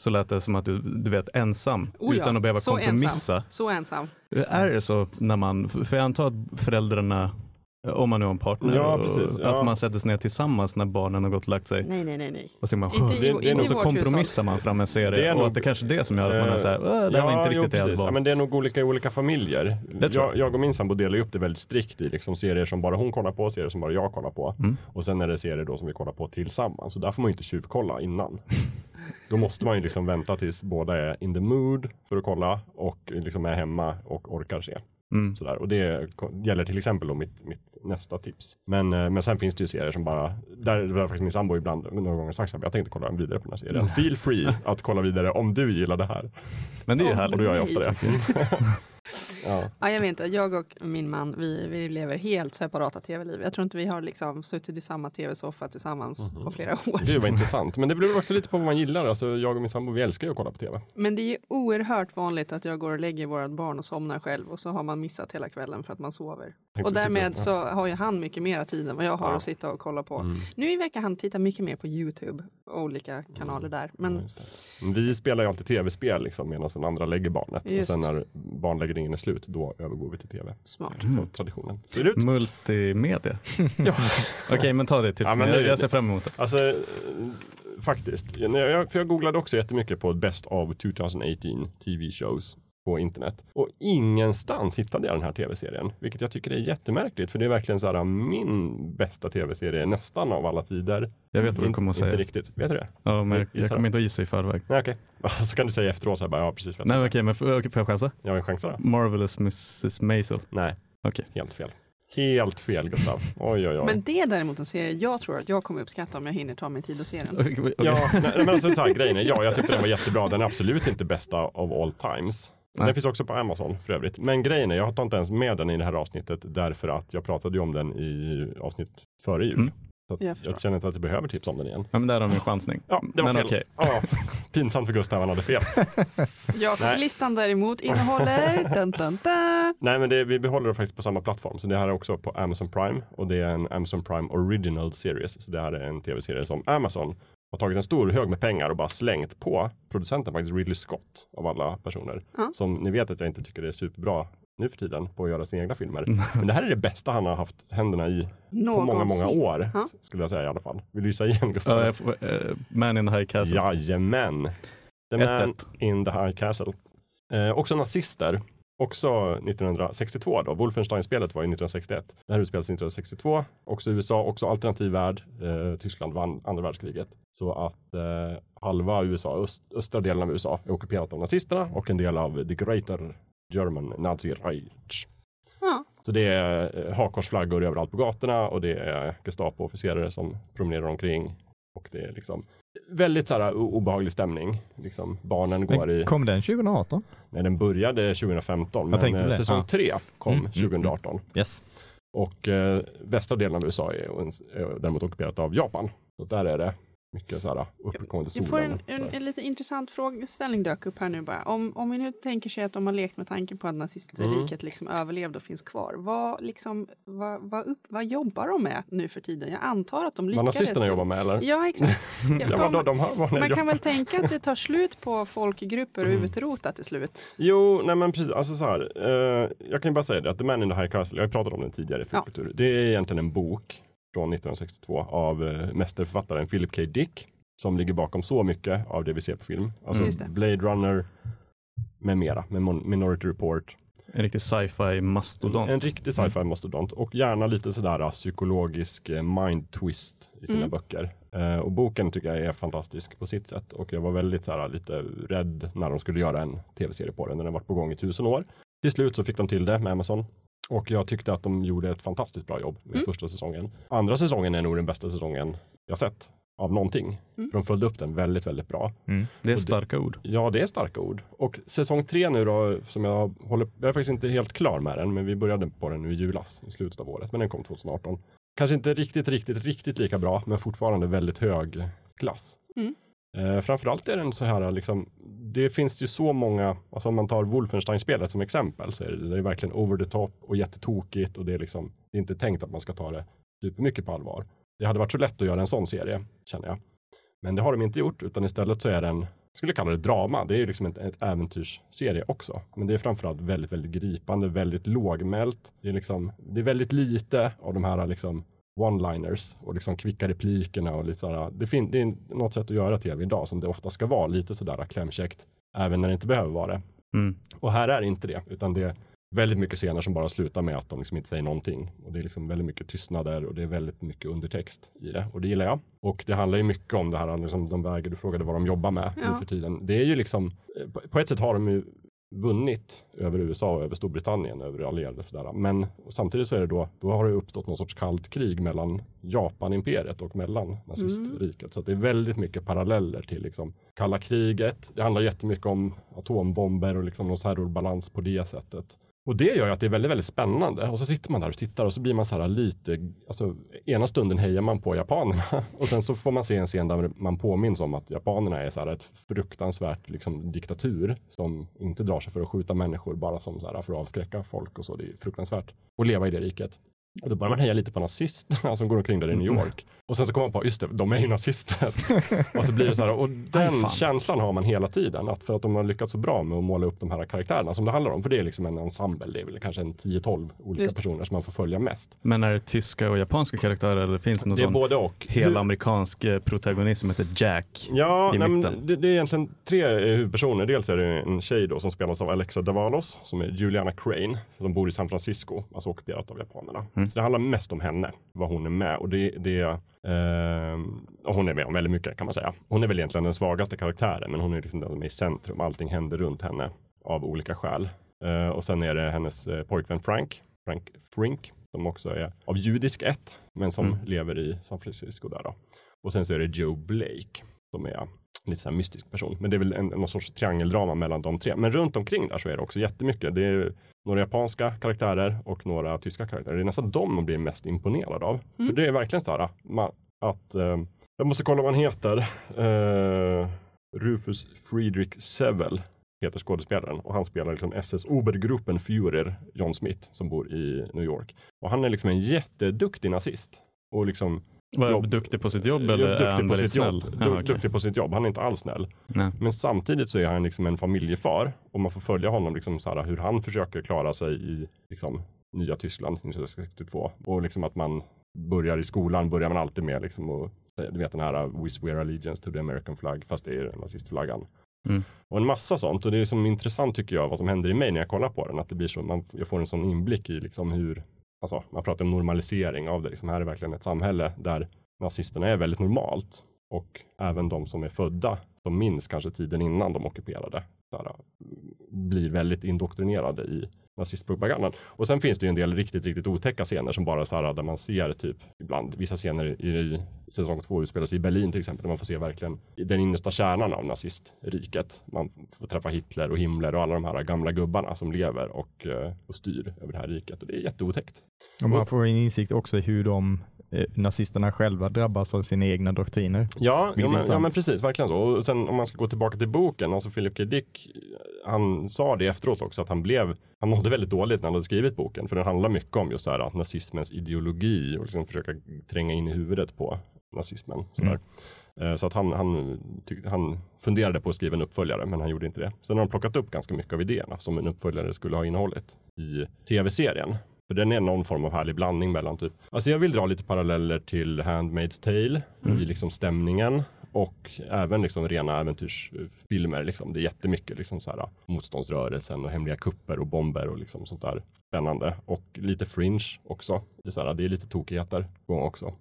så lät det som att du, du vet ensam, Oh ja, utan att behöva så kompromissa. Så ensam. Är det så när man, för jag antar att föräldrarna, om man nu har en partner, Ja, och- precis, ja. att man sätter sig ner tillsammans när barnen har gått och lagt sig. Nej, nej, nej, nej. Och så, man, Inte det- det är och så kompromissar man fram en Det serie är och nog- att det kanske är det som gör att man är såhär, "Åh, det här var inte jo, riktigt det jag hade ja, men Det är nog olika i olika familjer. Det jag. Jag, och min sambo delar upp det väldigt strikt i liksom serier som bara hon kollar på, serier som bara jag kollar på. Mm. Och sen är det serier då som vi kollar på tillsammans. Så där får man ju inte tjuvkolla innan. då måste man ju liksom vänta tills båda är in the mood för att kolla och liksom är hemma och orkar se. Mm. Sådär. Och det gäller till exempel då mitt, mitt nästa tips. Men, eh, men sen finns det ju serier som bara, där har faktiskt min sambo ibland några gånger sagt att jag tänkte kolla vidare på den här serien. Feel free att kolla vidare om du gillar det här. Men det är ju Ja, härligt. Och då gör jag ofta det. ja. Ja, jag vet inte, jag och min man, vi, vi lever helt separata tv-liv. Jag tror inte vi har liksom suttit i samma tv-soffa tillsammans Mhm. på flera år. Gud vad intressant. Men det beror också lite på vad man gillar. Alltså, jag och min sambo vi älskar ju att kolla på tv. Men det är ju oerhört vanligt att jag går och lägger vårt barn och somnar själv och så har man missat hela kvällen för att man sover. Och därmed så har ju han mycket mera tid än vad jag har Ja. att sitta och kolla på. Mm. Nu i veckan han tittar mycket mer på YouTube och olika kanaler där. Ja, Men. Men Vi spelar ju alltid tv-spel liksom, medan den andra lägger barnet. Just. Och sen när barnläggningen är slut, då övergår vi till tv. smart. Så traditionen ser ut. Multimedia. Ja. Okej, men ta det tipset. Ja, men jag, jag ser fram emot det. Alltså, eh, faktiskt. Jag, jag, för jag googlade också jättemycket på Best of 2018 TV shows på internet. Och ingenstans hittade jag den här tv-serien. Vilket jag tycker är jättemärkligt. För det är verkligen så här min bästa tv-serie nästan av alla tider. Jag vet vad du kommer att Inte säga. riktigt. Vet du det? Ja, men jag, jag kommer inte att gissa i förväg. Nej okej. Så kan du säga efteråt så här bara, ja precis. Nej, okej, men får, jag chansa? Jag har en chans då. Marvelous Mrs Maisel. Nej. Okej. Helt fel. Helt fel Gustav. Oj oj oj. Men det är däremot en serie jag tror att jag kommer uppskatta om jag hinner ta mig tid att se den. Okej, okej. Ja, nej, men alltså så här, grejen är, ja, jag tyckte den var jättebra. Den är absolut inte bästa of all times. Den finns också på Amazon för övrigt. Men grejen är, jag tar inte ens med den i det här avsnittet därför att jag pratade ju om den i avsnitt före jul. Mm. Så att Jag jag, känner inte att jag behöver tips om den igen. Ja, men där har vi en chansning. Ja, det var Men fel. okej. Ja, pinsamt för Gustav, han hade fel. Jag Nej. listan däremot innehåller dun, dun, dun. Nej, men det, vi behåller det faktiskt på samma plattform. Så det här är också på Amazon Prime och det är en Amazon Prime Original Series. Så det här är en tv-serie som Amazon har tagit en stor hög med pengar och bara slängt på producenten faktiskt Ridley Scott av alla personer. Ja. Som ni vet att jag inte tycker är superbra nu för tiden på att göra sina egna filmer. Men det här är det bästa han har haft händerna i på många, många Någonsin. år. Ja. Skulle jag säga i alla fall. Vill du gissa igen Gustav? Får, eh, Man in the High Castle. Jajamän. The man 1-1. in the high castle. Eh, också nazister. Också 1962 då. Wolfenstein-spelet var ju 1961. Det här utspelas 1962. Också USA, också alternativ värld. Eh, Tyskland vann andra världskriget. Så att eh, halva USA, öst, östra delen av USA är ockuperat av nazisterna och en del av the greater German Nazi Reich. Ja. Så det är eh, hakkorsflaggor överallt på gatorna och det är Gestapo-officerare som promenerar omkring. Och det är liksom väldigt så här obehaglig stämning. Liksom, barnen går i, Men kom den 2018? nej den började 2015 men tänkte eh, det, säsong ja. tre kom Mm, mm, 2018. Yes. Och eh, västra delen av USA är, är däremot ockuperat av Japan. Så där är det mycket så här uppåtgående Jag får en, solen. en, en lite intressant frågeställning dök upp här nu bara. Om, om vi nu tänker sig att de har lekt med tanken på att nazistriket liksom överlevde och finns kvar. Vad, liksom, vad, vad, upp, vad jobbar de med nu för tiden? Jag antar att de Vad lyckades. nazisterna jobbar med eller? Ja, exakt. Ja, man, de har, vad man kan väl tänka att det tar slut på folkgrupper och Mm. utrota till slut. Jo, nej men precis. Alltså så här. Eh, jag kan ju bara säga det att The Man in the High Castle, jag har pratat om den tidigare i Ja. Det är egentligen en bok från 1962 av eh, mästerförfattaren Philip K. Dick som ligger bakom så mycket av det vi ser på film. Alltså det. Blade Runner med mera, med Minority Report. En riktig sci-fi mastodont. En riktig sci-fi mastodont och gärna lite sådär uh, psykologisk eh, mind twist i sina Mm. böcker. Eh, och boken tycker jag är fantastisk på sitt sätt och jag var väldigt såhär, lite rädd när de skulle göra en tv-serie på den. Den har varit på gång i tusen år. Till slut så fick de till det med Amazon och jag tyckte att de gjorde ett fantastiskt bra jobb med Mm. första säsongen. Andra säsongen är nog den bästa säsongen jag sett av någonting. Mm. För de följde upp den väldigt, väldigt bra. Mm. Det är Och det- starka ord. Ja, det är starka ord. Och säsong tre nu då, som jag håller, jag är faktiskt inte helt klar med den, men vi började på den nu i julas, i slutet av året, men den kom 2018. Kanske inte riktigt, riktigt, riktigt lika bra, men fortfarande väldigt hög klass. Mm. Eh, framförallt är den så här, liksom, det finns ju så många, alltså om man tar Wolfenstein-spelet som exempel, så är det, det är verkligen over the top och jättetokigt och det är liksom, det är inte tänkt att man ska ta det supermycket på allvar. Det hade varit så lätt att göra en sån serie, känner jag. Men det har de inte gjort, utan istället så är den, jag skulle kalla det drama, det är ju liksom ett, ett äventyrsserie också. Men det är framförallt väldigt, väldigt gripande, väldigt lågmält. Det är liksom, det är väldigt lite av de här liksom one-liners och liksom kvicka replikerna och lite sådär. Det, fin- det är något sätt att göra tv idag som det ofta ska vara, lite sådär klämkäckt, även när det inte behöver vara det. Mm. Och här är det inte det, utan det är väldigt mycket scener som bara slutar med att de liksom inte säger någonting. Och det är liksom väldigt mycket tystnader och det är väldigt mycket undertext i det. Och det gillar jag. Och det handlar ju mycket om det här, liksom de vägar du frågade vad de jobbar med Ja. nu för tiden. Det är ju liksom, eh, på- på ett sätt har de ju vunnit över USA och över Storbritannien, över allierade sådär. Men samtidigt så är det då, då har det uppstått någon sorts kallt krig mellan Japanimperiet och mellan nazistriket. Så att det är väldigt mycket paralleller till liksom kalla kriget. Det handlar jättemycket om atombomber och liksom någon terrorbalans på det sättet. Och det gör ju att det är väldigt, väldigt spännande. Och så sitter man där och tittar och så blir man så här lite, alltså ena stunden hejar man på japanerna och sen så får man se en scen där man påminns om att japanerna är så här ett fruktansvärt liksom, diktatur som inte drar sig för att skjuta människor bara som så här, för att avskräcka folk och så. Det är fruktansvärt att leva i det riket. Och då börjar man heja lite på nazisterna som går omkring där i New York. Och sen så kommer man på, just det, de är ju nazister. och så blir det så här, och den fan. känslan har man hela tiden. Att för att de har lyckats så bra med att måla upp de här karaktärerna som det handlar om. För det är liksom en ensemble, det är väl kanske en 10-12 olika Just personer som man får följa mest. Men är det tyska och japanska karaktärer eller finns det någon Det är sån både och. hel amerikansk eh, protagonist som heter Jack? Ja, i nej, men mitten. det, det är egentligen tre eh, huvudpersoner. Dels är det en tjej då som spelas av Alexa Davalos som är Juliana Crane som bor i San Francisco, alltså ockuperat av japanerna. Mm. Så det handlar mest om henne, vad hon är med och det, det och hon är med om väldigt mycket kan man säga. Hon är väl egentligen den svagaste karaktären, men hon är liksom den som är i centrum. Allting händer runt henne av olika skäl. Eh, och sen är det hennes eh, pojkvän Frank, Frank Frink, som också är av judisk ett, men som Mm. lever i San Francisco där då. Och sen så är det Joe Blake som är lite så här mystisk person. Men det är väl en, någon sorts triangeldrama mellan de tre. Men runt omkring där så är det också jättemycket. Det är några japanska karaktärer och några tyska karaktärer. Det är nästan de man blir mest imponerad av. Mm. För det är verkligen så här att eh, jag måste kolla vad han heter. Eh, Rufus Friedrich Sevel heter skådespelaren och han spelar liksom SS Obergruppen Führer John Smith som bor i New York. Och han är liksom en jätteduktig nazist. Och liksom Var Jobb. duktig på sitt jobb Ja, eller är duktig han på sitt snäll? jobb. Ja, Du, okej. Duktig på sitt jobb. Han är inte alls snäll. Nej. Men samtidigt så är han liksom en familjefar och man får följa honom liksom så här, hur han försöker klara sig i liksom, nya Tyskland 1962. Och liksom att man börjar i skolan börjar man alltid med liksom och, du vet den här We swear allegiance to the American flag fast det är nazistflaggan. Mm. Och en massa sånt och det är som intressant tycker jag vad som händer i mig när jag kollar på den. Att det blir så, man, jag får en sån inblick i liksom hur, alltså man pratar om normalisering av det. Liksom, här är verkligen ett samhälle där nazisterna är väldigt normalt. Och även de som är födda, de minns kanske tiden innan de ockuperade, här, blir väldigt indoktrinerade i nazistpropagandan. Och sen finns det ju en del riktigt, riktigt otäcka scener som bara så här, där man ser typ ibland vissa scener i, i säsong två utspelar sig i Berlin till exempel, där man får se verkligen den innersta kärnan av nazistriket. Man får träffa Hitler och Himmler och alla de här gamla gubbarna som lever och, eh, och styr över det här riket och det är jätteotäckt. Och man får en insikt också i hur de eh, nazisterna själva drabbas av sina egna doktriner. Ja, ja, men, ja men precis, verkligen så. Och sen om man ska gå tillbaka till boken, alltså Philip K. Dick, han sa det efteråt också att han blev, han mådde väldigt dåligt när han hade skrivit boken, för den handlar mycket om just så här att nazismens ideologi och liksom försöka tränga in i huvudet på nazismen. Så, Mm. Eh, så att han, han, tyck, han funderade på att skriva en uppföljare, men han gjorde inte det. Sen har de plockat upp ganska mycket av idéerna som en uppföljare skulle ha innehållit i tv-serien. För den är någon form av härlig blandning mellan typ, alltså jag vill dra lite paralleller till Handmaid's Tale i liksom stämningen och även liksom rena äventyrsfilmer. Liksom. Det är jättemycket liksom så här, motståndsrörelsen och hemliga kupper och bomber och liksom sånt där spännande. Och lite fringe också. Det är, så här, det är lite tokigheter också.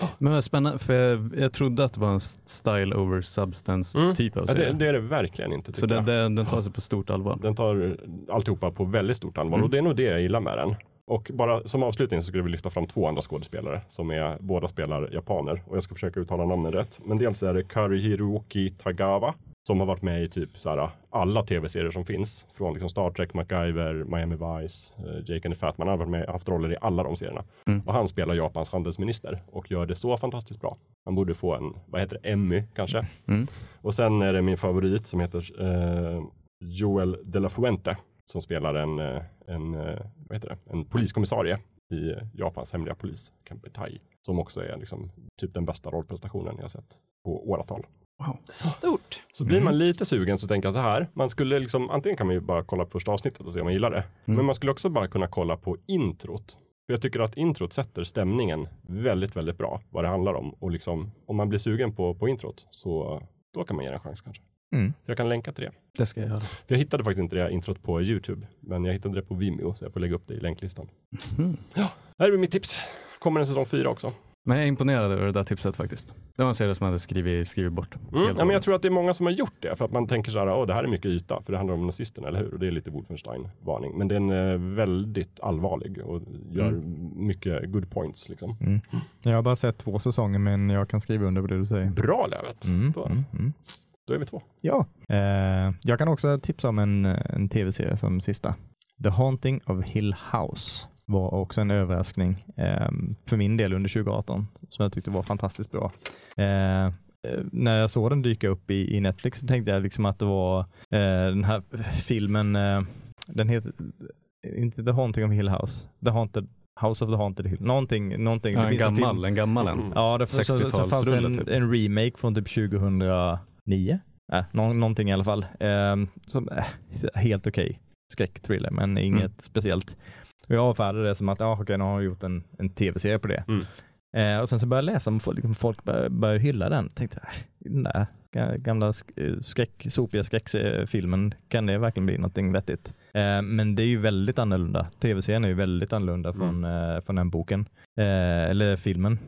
Ja. Men vad spännande, för jag, jag trodde att det var en style over substance Mm. typ av Ja, serie. det, det är det verkligen inte. Så den, den, den tar sig på stort allvar. Den tar alltihopa på väldigt stort allvar Mm. och det är nog det jag gillar med den. Och bara som avslutning så skulle vi lyfta fram två andra skådespelare som är, båda spelar japaner och jag ska försöka uttala namnen rätt. Men dels är det Karihiroki Tagawa som har varit med i typ så här, alla tv-serier som finns. Från liksom Star Trek, MacGyver, Miami Vice, eh, Jake and the Fat Man. Han har varit med, haft roller i alla de serierna. Mm. Och han spelar Japans handelsminister och gör det så fantastiskt bra. Han borde få en, vad heter det, Emmy kanske. Mm. Och sen är det min favorit som heter eh, Joel de la Fuente som spelar en, eh, en, eh, vad heter det? en poliskommissarie i Japans hemliga polis, Kempetai. Som också är liksom, typ den bästa rollprestationen jag sett på åratal. Stort. Så blir Mm. man lite sugen så tänker jag så här. Man skulle liksom, antingen kan man ju bara kolla på första avsnittet och se om man gillar det. Mm. Men man skulle också bara kunna kolla på introt. För jag tycker att introt sätter stämningen väldigt, väldigt bra. Vad det handlar om. Och liksom, om man blir sugen på, på introt så då kan man ge det en chans kanske. Mm. Jag kan länka till det. Det ska jag göra. För jag hittade faktiskt inte det här introt på YouTube. Men jag hittade det på Vimeo så jag får lägga upp det i länklistan. Mm. Här är mitt tips. Kommer en säsong fyra också. Men jag är imponerad över det där tipset faktiskt. Det var en serie som jag hade skrivit, skrivit bort. Mm. Ja, men jag tror att det är många som har gjort det. För att man tänker så här, åh det här är mycket yta. För det handlar om nazisterna, eller hur? Och det är lite Wolfenstein-varning. Men den är väldigt allvarlig och gör mycket good points liksom. Mm. Jag har bara sett två säsonger men jag kan skriva under på det du säger. Bra Lövet. Då, är vi två. Ja. Eh, jag kan också tipsa om en, en tv-serie som sista. The Haunting of Hill House var också en överraskning eh, för min del under 2018 som jag tyckte var fantastiskt bra. Eh, när jag såg den dyka upp i, i Netflix så tänkte jag liksom att det var eh, den här filmen, eh, den heter inte The Haunting of Hill House, The Haunted House of the Haunted Hill, någonting, någonting. Ja, en en gammal, en gammal en. Mm. Ja, det så, så, så fanns det 60-talsrulle en, typ. en remake från typ 2009. Äh, nå, någonting i alla fall. Ehm, som äh, helt okej skräckthriller, men inget Mm. speciellt. Och jag avfärdade det som att, ja okej, nu har jag gjort en, en tv-serie på det. Mm. Eh, och sen så började jag läsa om liksom, folk började, började hylla den. Tänkte, äh, den där ga- gamla eh, skräck, sopiga skräckfilmen, kan det verkligen bli någonting vettigt? Eh, men det är ju väldigt annorlunda. Tv-serien är ju väldigt annorlunda Mm. från, eh, från den boken, eh, eller filmen.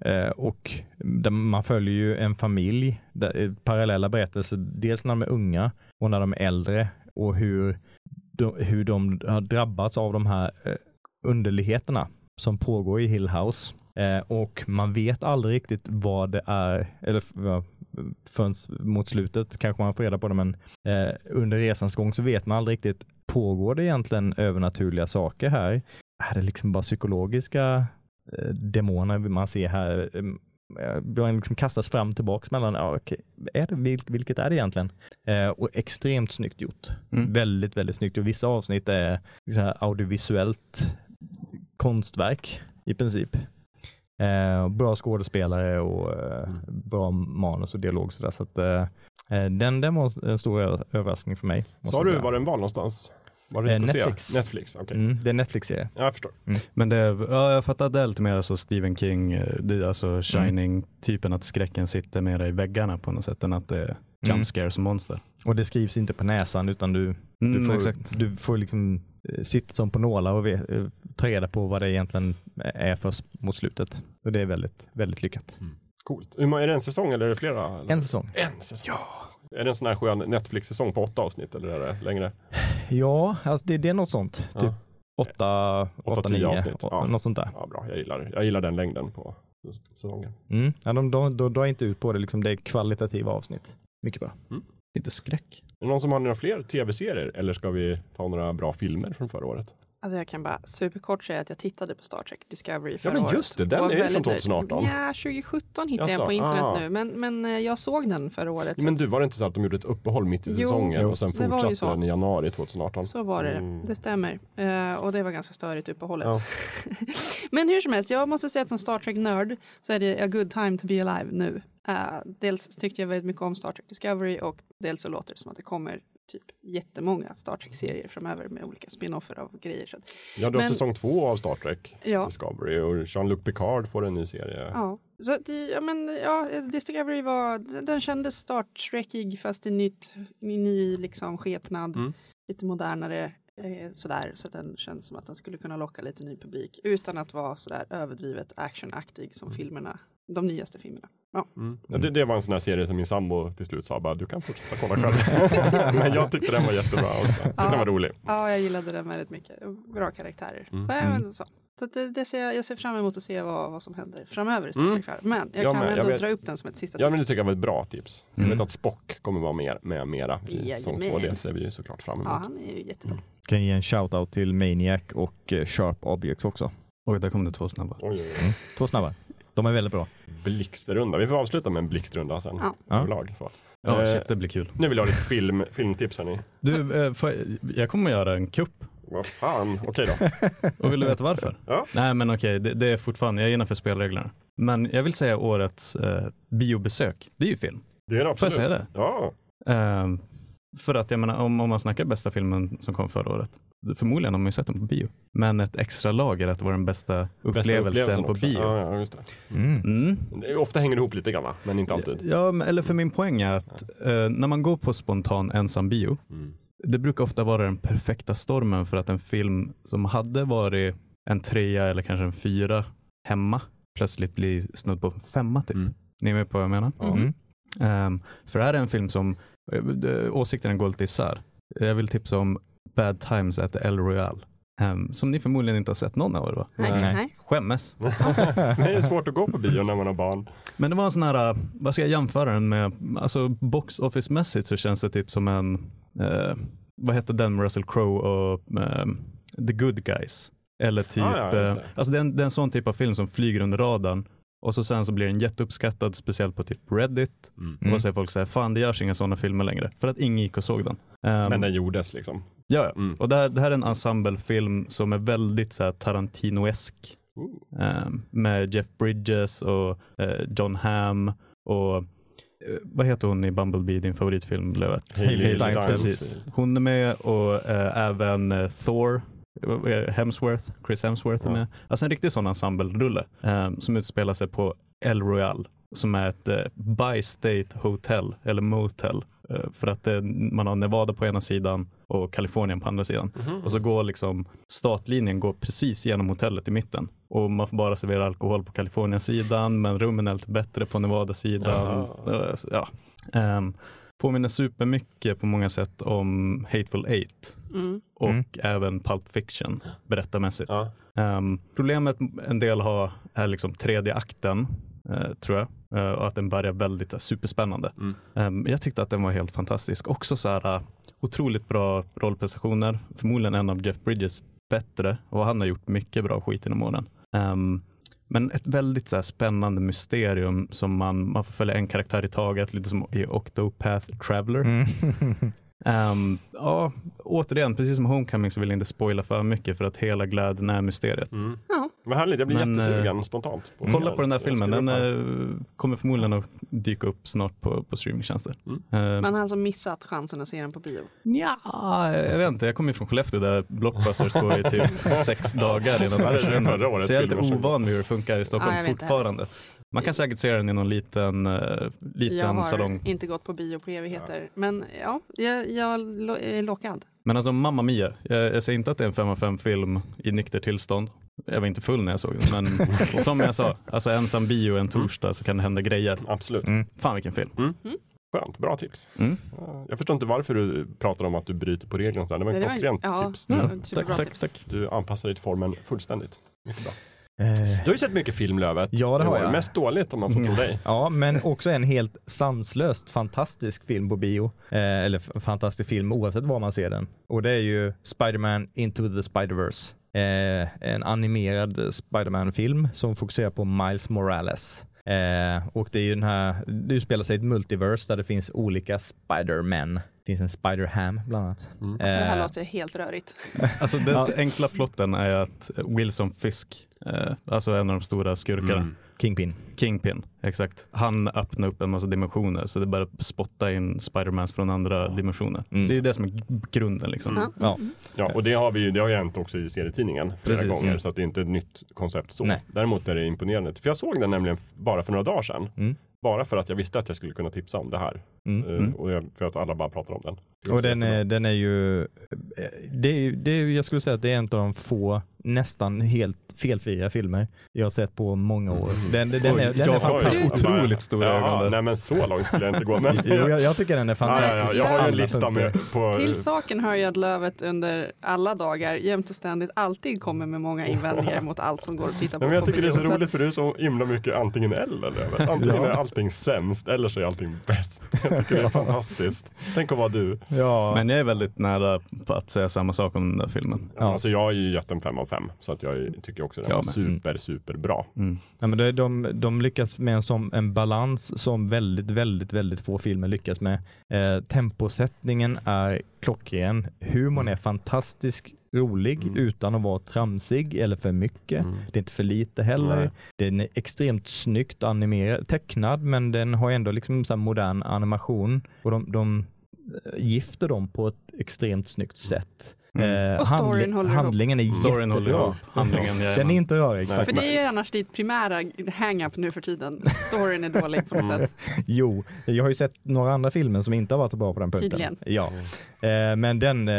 Eh, och där man följer ju en familj, där, eh, parallella berättelser, dels när de är unga och när de är äldre och hur de, hur de har drabbats av de här eh, underligheterna som pågår i Hill House. Eh, och man vet aldrig riktigt vad det är, eller förrän mot slutet kanske man får reda på det, men eh, under resans gång så vet man aldrig riktigt, pågår det egentligen övernaturliga saker här? Är det liksom bara psykologiska demoner man ser här? Eh, Man liksom kastas fram och tillbaks mellan, ja, okej, är det, vil, vilket är det egentligen? Eh, och extremt snyggt gjort. Mm. Väldigt, väldigt snyggt. Och vissa avsnitt är här audiovisuellt konstverk i princip. Eh, bra skådespelare och eh, Mm. bra manus och dialog. Så, där. så att, eh, eh, den, den var en stor överraskning för mig. Sa du var den var någonstans? Var det Eh? Netflix. Netflix, okej. Mm, det är Netflix-serie. Ja, jag förstår. Men det, ja, jag fattar att det är lite mer alltså Stephen King, eh, det är Mm. alltså Shining-typen att skräcken sitter mer i väggarna på något sätt än att det är jump Mm. scares och monster. Och det skrivs inte på näsan utan du, Mm, du, får, exakt. du får liksom eh, sitta som på nålar och eh, ta reda på vad det egentligen är först mot slutet. Och det är väldigt, väldigt lyckat. Coolt. Hur många- Är det en säsong eller är det flera? En säsong. En säsong? Ja. Är det en sån här skön Netflix-säsong på åtta avsnitt eller är det längre? Ja, alltså det, det är något sånt. Ja. Typ åtta, åtta, tio nio, avsnitt, ja. något sånt där. Ja, bra. Jag gillar, jag gillar den längden på säsongen. Mm. Ja, de, de, de drar inte ut på det, liksom, det är kvalitativa avsnitt. Mycket bra. Inte skräck. Är det någon som har några fler tv-serier eller ska vi ta några bra filmer från förra året? Alltså jag kan bara superkort säga att jag tittade på Star Trek Discovery förra men året. just det, den är ju från nöjd. 2018. Ja, 2017 hittade jag Jaså, på internet ah. nu, men, men eh, jag såg den förra året. Men du, var det inte så att de gjorde ett uppehåll mitt i Jo, säsongen jo. och sen fortsatte den i januari 2018? Så var det, Mm. det stämmer. Eh, och det var ganska störigt uppehållet. Ja. Men hur som helst, jag måste säga att som Star Trek-nörd så är det a good time to be alive nu. Eh, dels tyckte jag väldigt mycket om Star Trek Discovery och dels så låter det som att det kommer typ jättemånga Star Trek-serier framöver med olika spin-offer av grejer. Så Ja, du har Men- säsong två av Star Trek ja, Discovery och Jean-Luc Picard får en ny serie. ja. Så det, ja, men, ja, Discovery var, den kändes Star Trekig fast i nytt, i ny liksom skepnad, Mm. lite modernare. Eh, sådär, så att den känns som att den skulle kunna locka lite ny publik utan att vara sådär överdrivet actionaktig som filmerna, de nyaste filmerna. Mm. Ja, det, det var en sån här serie som min sambo till slut sa bara, du kan fortsätta kolla själv. Men jag tyckte den var jättebra också. Jag Ja. den var rolig. Ja, jag gillade den väldigt mycket. Bra karaktärer. Mm. Men så. Så det, det ser jag, jag ser fram emot att se vad, vad som händer framöver i Star Mm. Men jag Jag kan jag ändå vet. dra upp den som ett sista Ja men det tips. tycker jag var ett bra tips. Jag Mm. vet att Spock kommer vara med, med mera i säsong två. Det ser vi ju såklart fram emot. Ja, han är ju jättebra. Kan ge en shout-out till Maniac och eh, Sharp Objects också. Oj, där kom det två snabba. Oj, oj, oj. Två snabba. De är väldigt bra. Blixtrunda. Vi får avsluta med en blixtrunda sen. Ja. Överlag, så. Ja, Eh, shit, det blir kul. Nu vill jag ha lite film, filmtips hörni. Du, eh, får jag, jag kommer göra en kupp. Vad fan, okej då. Och vill du veta varför? Ja. Nej men okej, det, det är fortfarande, jag är innanför spelreglerna. Men jag vill säga årets eh, biobesök, det är ju film. Det är det Får absolut. jag säga det? Ja. Ehm, för att jag menar, om, om man snackar bästa filmen som kom förra året, förmodligen har man ju sett den på bio. Men ett extra lager att det var den bästa Bästa upplevelsen på också. bio. Ja, ja, just det. Mm. Mm. Ofta hänger det ihop lite grann va? men inte alltid. Ja, eller för min poäng är att eh, när man går på spontan ensam bio, Mm. det brukar ofta vara den perfekta stormen för att en film som hade varit en trea eller kanske en fyra hemma plötsligt blir snudd på en femma typ. Mm. Ni är med på vad jag menar? Mm. Ehm, för det här är en film som, uh, åsikterna går lite isär. Jag vill tipsa om Bad Times at the El Royale. Ehm, som ni förmodligen inte har sett någon av er va? Nej, Nej. nej. Skämmes. det är svårt att gå på bio när man har barn. Men det var en sån här, uh, vad ska jag jämföra den med? Alltså box office mässigt så känns det typ som en, eh, vad hette den med Russell Crowe och ehm, The Good Guys? Eller typ, Ah, ja, just eh, det. alltså det är, en, det är en sån typ av film som flyger under radarn och så sen så blir den jätteuppskattad, speciellt på typ Reddit. Mm. Och så säger folk så här, fan det görs inga sådana filmer längre. För att ingen gick och såg den. Ehm, Men den gjordes liksom. ja. Mm. och det här, det här är en ensemblefilm som är väldigt så här, Tarantinoesk. Ehm, med Jeff Bridges och eh, John Hamm och eh, vad heter hon i Bumblebee, din favoritfilm Lövet? Hailey Steinfeld. Precis. Hon är med och eh, även Thor, Hemsworth, Chris Hemsworth är med. Alltså en riktig sån ensemblerulle eh, som utspelar sig på El Royale som är ett eh, bi-state hotel eller motel. Eh, för att eh, man har Nevada på ena sidan och Kalifornien på andra sidan. Mhm. Och så går liksom startlinjen går precis genom hotellet i mitten. Och man får bara servera alkohol på Kalifornien-sidan men rummen är lite bättre på Nevada-sidan. Jaha. Eh, Ja. Ehm, påminner supermycket på många sätt om Hateful Eight Mm. och Mm. även Pulp Fiction berättarmässigt. Ja. Ehm, problemet en del har är liksom tredje akten eh, tror jag Eh, och att den börjar väldigt här, superspännande. Mm. Ehm, jag tyckte att den var helt fantastisk. Också så här eh, otroligt bra rollprestationer. Förmodligen en av Jeff Bridges bättre och han har gjort mycket bra skit genom åren. Ehm, men ett väldigt så här, spännande mysterium som man, man får följa en karaktär i taget, lite som i Octopath Traveler. Mm. Ehm, ja, återigen, precis som Homecoming så vill jag inte spoila för mycket för att hela glädjen är mysteriet. Mm. Ja. Vad härligt, jag blir Men, jättesugen spontant. på Kolla på den där Jag filmen, den eh, kommer förmodligen att dyka upp snart på, på streamingtjänster. Mm. Ehm, Men han som missat chansen att se den på bio. Ja, jag vet inte. Jag kommer ju från Skellefteå där Blockbusters går i typ sex dagar innan Ja, de det är försvinner. Så jag är lite ovan vid hur det funkar i Stockholm Ja, jag inte. fortfarande. Man kan säkert se den i någon liten, uh, Jag liten har salong. inte gått på bio på evigheter. Men ja, jag, jag är lockad. Men alltså Mamma Mia, jag, jag säger inte att det är en 5 av 5 film i nykter tillstånd. Jag var inte full när jag såg den, men som jag sa, alltså ensam bio en torsdag så kan det hända grejer. Absolut. Mm. Fan vilken film. Skönt, bra tips. Mm. Ja, Jag förstår inte varför du pratar om att du bryter på reglerna. Det var ett klockrent ja. tips. Mm. Ja, tack, tack, tips. tack. Du anpassar dig till formen fullständigt. Mycket bra. Eh, Du har ju sett mycket film Lövet. Ja, det har jag. Mest dåligt om man får tro dig. Ja, men också en helt sanslöst fantastisk film på bio. Eh, eller fantastisk film oavsett var man ser den. Och det är ju Spider-Man Into the Spider-Verse. Eh, en animerad Spider-Man-film som fokuserar på Miles Morales. Eh, och det är ju den här, det utspelar sig i ett multiverse där det finns olika Spider-Man. Det finns en Spider-Ham bland annat. Mm. Det här Eh, låter helt rörigt. Alltså den Ja. enkla plotten är att Wilson Fisk, eh, alltså en av de stora skurkarna, Mm. Kingpin. Kingpin, exakt. Han öppnar upp en massa dimensioner så det börjar spotta in Spidermans från andra dimensioner. Mm. Det är det som är grunden liksom. Mm. Ja. Ja, och det har, vi ju, det har ju hänt också i serietidningen flera Precis. gånger, Mm. så att det är inte ett nytt koncept så. Nej. Däremot är det imponerande. För jag såg den nämligen bara för några dagar sedan. Bara för att jag visste att jag skulle kunna tipsa om det här. Mm. Eh, Mm. Och jag, för att alla bara pratar om den. Det Och den är, den är ju, det ju- det ju- jag skulle säga att det är en av de få nästan helt felfria filmer jag har sett på många år. Den, den, den, är, den är jag har fantastisk. otroligt stora Jaha, ögon. Nej men så långt skulle jag inte gå. Men, Jo, jag, jag tycker den är ja, ja, ja, fantastisk. jag har ju en lista med på... Till saken hör jag att Lövet under alla dagar jämt och ständigt alltid kommer med många invändningar mot allt som går att titta på. Nej, men jag tycker det är så roligt för du är så himla mycket antingen eller. Lövet. Antingen Ja. är allting sämst eller så är allting bäst. Jag tycker det är fantastiskt. Tänk att vara du. Ja, Men jag är väldigt nära på att säga samma sak om den där filmen. Ja. Alltså jag har ju gett en fem av fem. Så att jag tycker också den Jag var super, super bra. Mm. ja, men det, de, de lyckas med en, som, en balans som väldigt, väldigt, väldigt få filmer lyckas med. Eh, temposättningen är klockren. Humorn är fantastisk, rolig Mm. utan att vara tramsig eller för mycket. Mm. Det är inte för lite heller. Nej. Den är extremt snyggt animerad, tecknad men den har ändå liksom så här modern animation och de, de eh, gifter dem på ett extremt snyggt sätt. Mm. Eh, Och storyn håller ihop. handlingen är Storyn håller jättebra. ihop. Handlingen, Den är inte rörig. För det är ju annars ditt primära hang-up nu för tiden. Storyn är dålig på något Mm. sätt. Jo, jag har ju sett några andra filmer som inte har varit så bra på den punkten. Tydligen. Ja. Eh, men den, eh,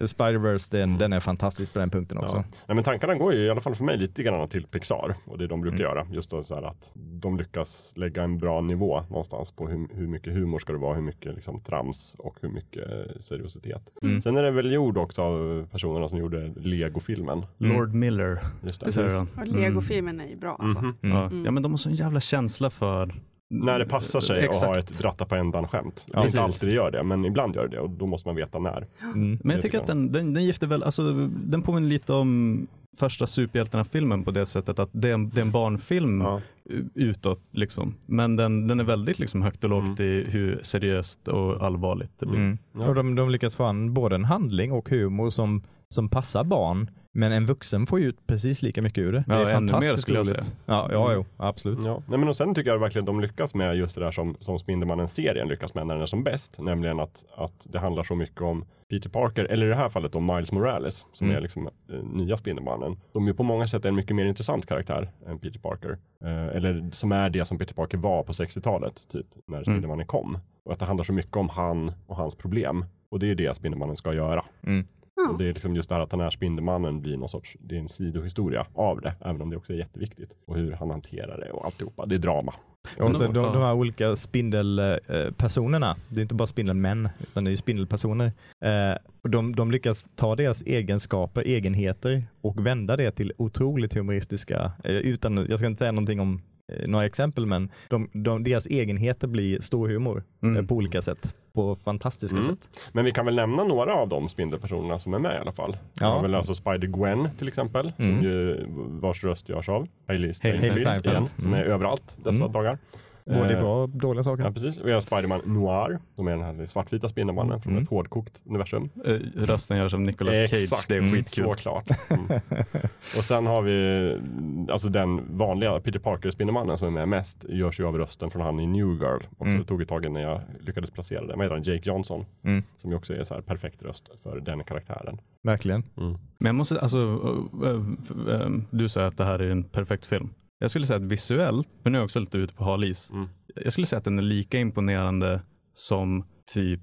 Spider-Verse, den, den är fantastisk på den punkten också. Ja. Nej, men tankarna går ju i alla fall för mig lite grann till Pixar och det de brukar Mm. göra. Just då, så här att de lyckas lägga en bra nivå någonstans på hur, hur mycket humor ska det vara, hur mycket liksom, trams och hur mycket seriositet. Mm. Sen är det väl gjord också av personerna som gjorde Lego-filmen. Lord Miller. Just det. Och Lego-filmen är ju bra alltså. Mhm. Mm. Ja. ja, men de har sån jävla känsla för När det passar sig att Exakt. ha ett dratta på ändan-skämt. Ja, inte alltid det gör det, men ibland gör det och då måste man veta när. Mm. Men jag tycker att den, den, den gifter väl, alltså den påminner lite om första superhjältarna-filmen på det sättet att det är en, det är en barnfilm Ja. utåt liksom. Men den, den är väldigt liksom högt och lågt Mm. i hur seriöst och allvarligt det blir. Mm. Ja. Och de, de lyckas få an både en handling och humor som, som passar barn. Men en vuxen får ju ut precis lika mycket ur det. Ja, det är ännu mer skulle jag roligt. säga. Ja, ja, jo, absolut. Ja. Nej, men och sen tycker jag verkligen de lyckas med just det där som, som Spindelmannen-serien lyckas med när den är som bäst. Nämligen att, att det handlar så mycket om Peter Parker, eller i det här fallet om Miles Morales, som Mm. är liksom eh, nya Spindelmannen. De ju på många sätt är en mycket mer intressant karaktär än Peter Parker. Eh, eller som är det som Peter Parker var på 60-talet, typ, när Spindelmannen kom. Och att det handlar så mycket om han och hans problem. Och det är det Spindelmannen ska göra. Mm. Och det är liksom just det här att den här Spindelmannen blir någon sorts, det är en sidohistoria av det, även om det också är jätteviktigt. Och hur han hanterar det och alltihopa, det är drama. Och de- sen de, de här olika spindelpersonerna, det är inte bara spindelmän, utan det är ju spindelpersoner. Eh, och de, de lyckas ta deras egenskaper, egenheter och vända det till otroligt humoristiska, eh, utan, jag ska inte säga någonting om några exempel, men de, de, deras egenheter blir stor humor Mm. eh, på olika sätt. På fantastiska Mm. sätt. Men vi kan väl nämna några av de Spindelpersonerna som är med i alla fall. Vi Ja. har väl alltså Spider-Gwen till exempel, som Mm. ju, vars röst görs av Hailey Steinfeld, Steinfeld. igen, som är Mm. överallt dessa Mm. dagar. Både Eh, bra och dåliga saker. Ja, precis. Vi har Spiderman Noir, som är den här svartvita Spindelmannen från Mm. ett hårdkokt universum. Eh, Rösten görs av Nicolas Cage, Exakt. det är Mm, skitkul. Såklart. Mm. och sen har vi alltså den vanliga Peter Parker Spindelmannen som är med mest görs ju av rösten från han i New Girl. Och Mm. Det tog ett tag innan jag lyckades placera det. Vad heter han? Jake Johnson. Mm. Som ju också är så här perfekt röst för den karaktären. Verkligen. Mm. Men jag måste, alltså, eh, du säger att det här är en perfekt film. Jag skulle säga att visuellt, men nu är jag också lite ute på hal is. Mm. Jag skulle säga att den är lika imponerande som typ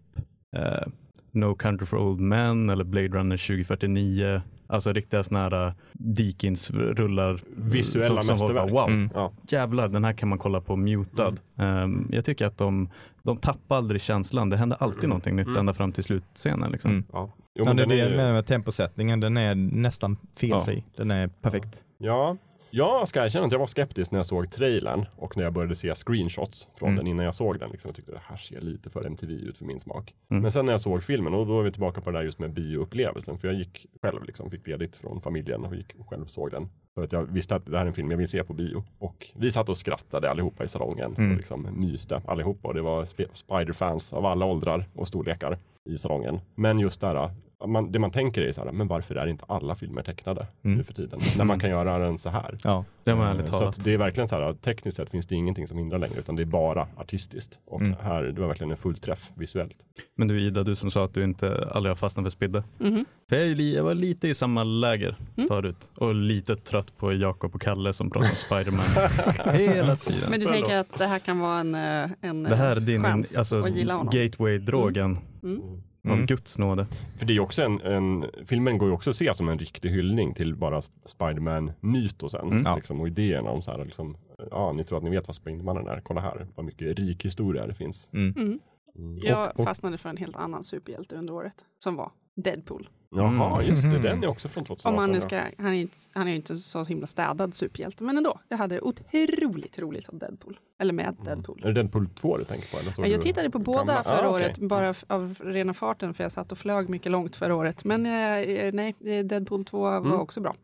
eh, No Country for Old Men eller Blade Runner 2049. Alltså riktiga sådana här Deakins-rullar. Visuella som, som mästerverk. Wow, Mm. Ja. jävlar den här kan man kolla på mutad. Um, jag tycker att de, de tappar aldrig känslan. Det händer alltid någonting nytt Mm. ända fram till slutscenen. Liksom. Mm. Ja. Jo, Ja, men det är den det är ju- med, med temposättningen, den är nästan felfri. Den är perfekt. ja. Jag ska erkänna att jag var skeptisk när jag såg trailern och när jag började se screenshots från Mm. den innan jag såg den. Liksom, jag tyckte det här ser lite för MTV ut för min smak. Mm. Men sen när jag såg filmen, och då är vi tillbaka på det där just med bioupplevelsen. För jag gick själv, liksom, fick ledigt från familjen och gick själv och såg den. För att jag visste att det här är en film jag vill se på bio. Och vi satt och skrattade allihopa i salongen Mm. och liksom myste allihopa. Och det var sp- Spider-fans av alla åldrar och storlekar i salongen. Men just där, man, det man tänker är så här, men varför är inte alla filmer tecknade Mm. nu för tiden? När man kan göra den så här. Ja. Det var ärligt Så talat. att det är verkligen så här, tekniskt sett finns det ingenting som hindrar längre, utan det är bara artistiskt. Och Mm. här, det var verkligen en fullträff visuellt. Men du Ida, du som sa att du inte aldrig har fastnat för Spidde. Mhm. För jag, jag var lite i samma läger Mm. förut och lite trött på Jakob och Kalle som pratar om Spiderman hela tiden. Men du tänker att det här kan vara en, eh, en Det här är din chans alltså, att gilla honom? gateway-drogen Mm. Av Mm. Guds nåde. För det är också en, en, filmen går ju också att se som en riktig hyllning till bara Spiderman-mytosen. Mm. Liksom, och idéerna om så här, liksom, ja, ni tror att ni vet vad Spindelmannen är, kolla här, vad mycket rik historia det finns. Mm. Mm. Mm. Jag Och- och- fastnade för en helt annan superhjälte under året, som var Deadpool. Jaha, Mm. just det, Mm. den är också från 2018. Om man nu ska, han, är inte, han är ju inte så himla städad superhjälte, men ändå. Jag hade otroligt roligt av Deadpool. Eller med Deadpool. Är det Deadpool 2 du tänker på? Eller Ja, jag tittade på båda gamla? förra Ah, året, bara av rena farten, för jag satt och flög mycket långt förra året. Men eh, nej, eh, Deadpool 2 var Mm. också bra.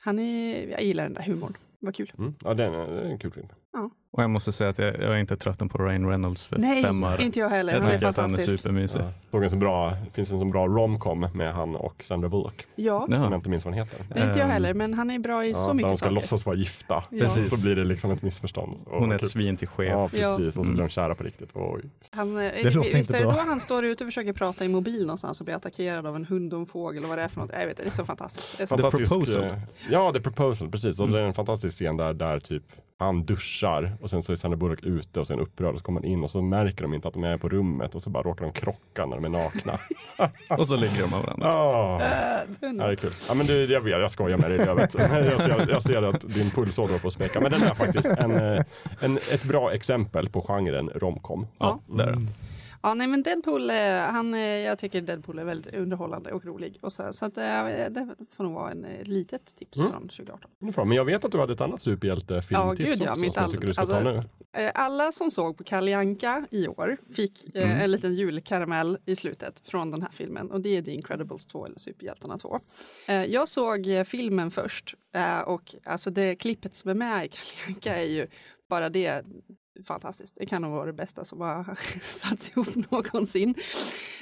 Han är, jag gillar den där humorn. Vad kul. Mm. Ja, den är, det är en kul film. Och jag måste säga att jag, jag är inte trötten på Ryan Reynolds för Nej, fem öre. inte jag heller. Jag Han tycker att han är supermysig. Ja. Såg en så bra, det finns en så bra romcom med han och Sandra Bullock. Ja. Som jag inte minns vad den heter. nej, inte jag Ehm, heller, men han är bra i Ja, så mycket de ska saker. låtsas vara gifta. Ja. Precis. Så blir det liksom ett missförstånd. Och Hon är ett svin till chef. Ja, precis. Och så Mm. blir de kära på riktigt. Oj. Han, eh, låter visst inte det bra. då han står ute och försöker prata i mobil någonstans och blir attackerad av en hund och en fågel och vad det är för något. Jag vet inte, det är så fantastiskt. Det är så Fantastisk, Proposal. eh, Ja, The Proposal, precis. Och Mm. det är en fantastisk scen där, där typ han duschar och sen så är Sandra Bullock ute och sen upprörd och så kommer han in och så märker de inte att de är på rummet och så bara råkar de krocka när de är nakna. Och så ligger de med varandra. Ja, Äh, det är kul. Ja, men du, jag vet, jag skojar med dig, jag vet. Jag ser, jag ser att din pulsåder håller på att späcka. Men den är faktiskt en, eh, en, ett bra exempel på genren romcom. Ja, där är den. Ja, nej men Deadpool, eh, han, eh, jag tycker Deadpool är väldigt underhållande och rolig. Och så, så att, eh, det får nog vara en eh, litet tips Mm. från 2018. Ungefär. Men jag vet att du hade ett annat superhjältefilmtips Ja, gud, ja, också mitt som jag all- tycker du ska alltså- ta nu. Alla som såg på Kalle Anka i år fick eh, Mm. en liten julkaramell i slutet från den här filmen och det är The Incredibles 2 eller Superhjältarna 2. Eh, Jag såg filmen först eh, och alltså det klippet som är med i Kalle Anka är ju bara det fantastiskt. Det kan nog vara det bästa som har satts ihop någonsin.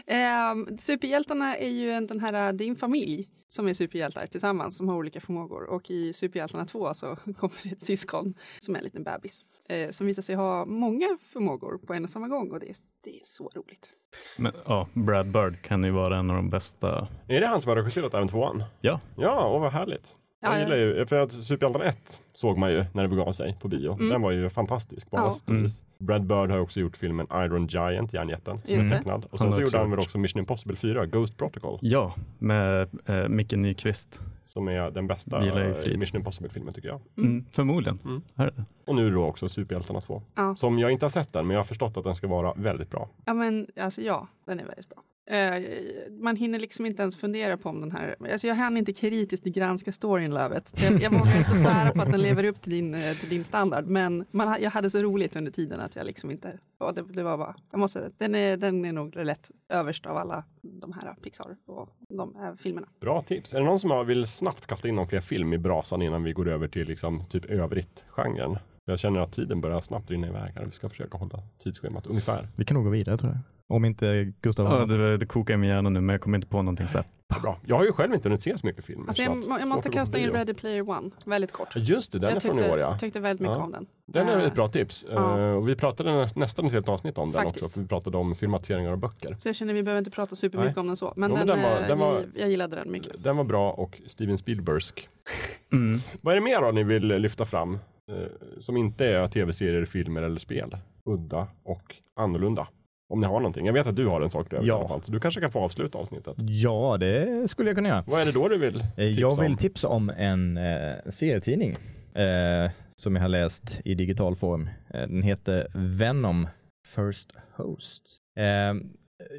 Eh, superhjältarna är ju en, den här, din familj som är superhjältar tillsammans som har olika förmågor och i Superhjältarna 2 så kommer det ett syskon som är en liten bebis eh, som visar sig ha många förmågor på en och samma gång och det är, det är så roligt. Men, ja, Brad Bird kan ju vara en av de bästa. Är det han som har regisserat även tvåan? Ja, Ja, och vad härligt. Jag Ja, ja. gillar ju, för att Superhjältarna 1 såg man ju när det begav sig på bio. Mm. Den var ju fantastisk på alla sätt vis. Brad Bird har också gjort filmen Iron Giant, Järnjätten, Just det. tecknad. Och Han sen har så gjorde han väl också Mission Impossible 4, Ghost Protocol, ja med eh, Micke Nyqvist. som är den bästa eh. Mission Impossible-filmen tycker jag. Mm, förmodligen. Mm. Här är. Och nu då också Superhjältarna 2. Ja. Som jag inte har sett den, men jag har förstått att den ska vara väldigt bra. Ja, men alltså ja, den är väldigt bra. Eh, man hinner liksom inte ens fundera på om den här, alltså jag hann inte kritiskt granska storyn Lövet. Så jag, jag vågar inte svära på att den lever upp till din, eh, till din standard. Men man, jag hade så roligt under tiden att jag liksom inte, ja, det, det var bara, jag måste, den är, den är nog lätt överst av alla de här Pixar och de här filmerna. Bra tips. Är det någon som vill snabbt kasta in någon fler film i brasan innan vi går över till liksom typ övrigt-genren? Jag känner att tiden börjar snabbt rinna iväg här. Vi ska försöka hålla tidsschemat ungefär. Vi kan nog gå vidare tror jag. Om inte Gustav har Ja, det, det kokar i min hjärna nu men jag kommer inte på någonting så här. Bra. Jag har ju själv inte hunnit se så mycket film. Alltså så jag, att- jag måste att kasta in. Ready Player One, väldigt kort. Just det, den jag är från i tyckte, år ja. tyckte väldigt mycket Ja. om den. Den är Eh, ett bra tips. ja. Eh, och vi pratade nä- nästan ett helt avsnitt om den Faktiskt. också. För vi pratade om filmatiseringar av böcker. Så jag känner vi behöver inte prata supermycket Nej. om den så. Men, Jo, men den, den var- eh, den var- jag, jag gillade den mycket. Den var bra och Steven Spielbergsk. Mm. Vad är det mer då ni vill lyfta fram? Eh, som inte är tv-serier, filmer eller spel? Udda och annorlunda. Om ni har någonting. Jag vet att du har en sak där Ja. i alla fall. Så du kanske kan få avsluta avsnittet. Ja, det skulle jag kunna göra. Vad är det då du vill Eh, tipsa Jag vill om? tipsa om en eh, serietidning eh, som jag har läst i digital form. Eh, den heter Venom First Host. Eh,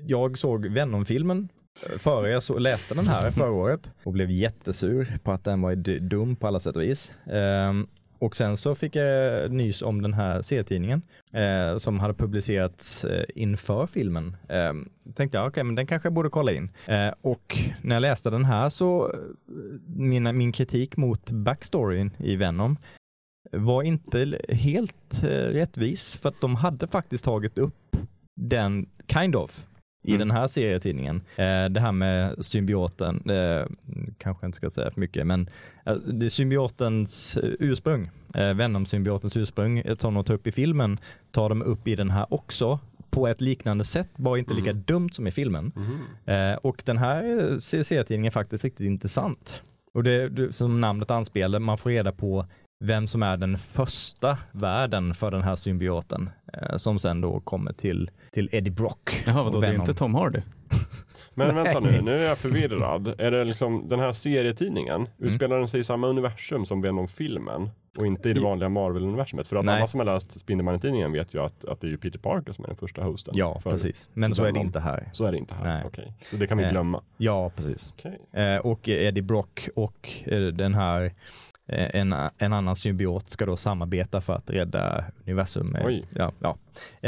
jag såg Venom-filmen före jag så, läste den här förra året och blev jättesur på att den var dum på alla sätt och vis. Och sen så fick jag nys om den här serietidningen eh, som hade publicerats eh, inför filmen. Eh, tänkte jag, okej, men den kanske jag borde kolla in. Eh, och när jag läste den här så, eh, mina, min kritik mot backstoryn i Venom var inte helt eh, rättvis för att de hade faktiskt tagit upp den, kind of, i Mm. den här serietidningen. Eh, det här med symbioten, kanske jag inte ska säga för mycket, men eh, det är symbiotens ursprung, eh, Venom-symbiotens ursprung, som de tar upp i filmen, tar de upp i den här också på ett liknande sätt, bara inte lika Mm. dumt som i filmen. Mhm. Eh, och den här serietidningen är faktiskt riktigt intressant. Och det, det som namnet anspelar, man får reda på vem som är den första värden för den här symbioten eh, som sen då kommer till, till Eddie Brock. Jaha, vadå, det är inte Tom Hardy? Men Nej. vänta nu, nu är jag förvirrad. Är det liksom den här serietidningen, Mm. utspelar den sig i samma universum som Venom-filmen? Och inte i det vanliga Marvel-universumet? För att Nej. alla som har läst Spindelmannen-tidningen vet ju att, att det är Peter Parker som är den första hosten. Ja, för- precis. Men så är det inte här. Så är det inte här? Nej. Okej, så det kan vi Eh. glömma. Ja, precis. Okej. Eh, och Eddie Brock och eh, den här en, en annan symbiot ska då samarbeta för att rädda universum. med- Oj. Ja, ja.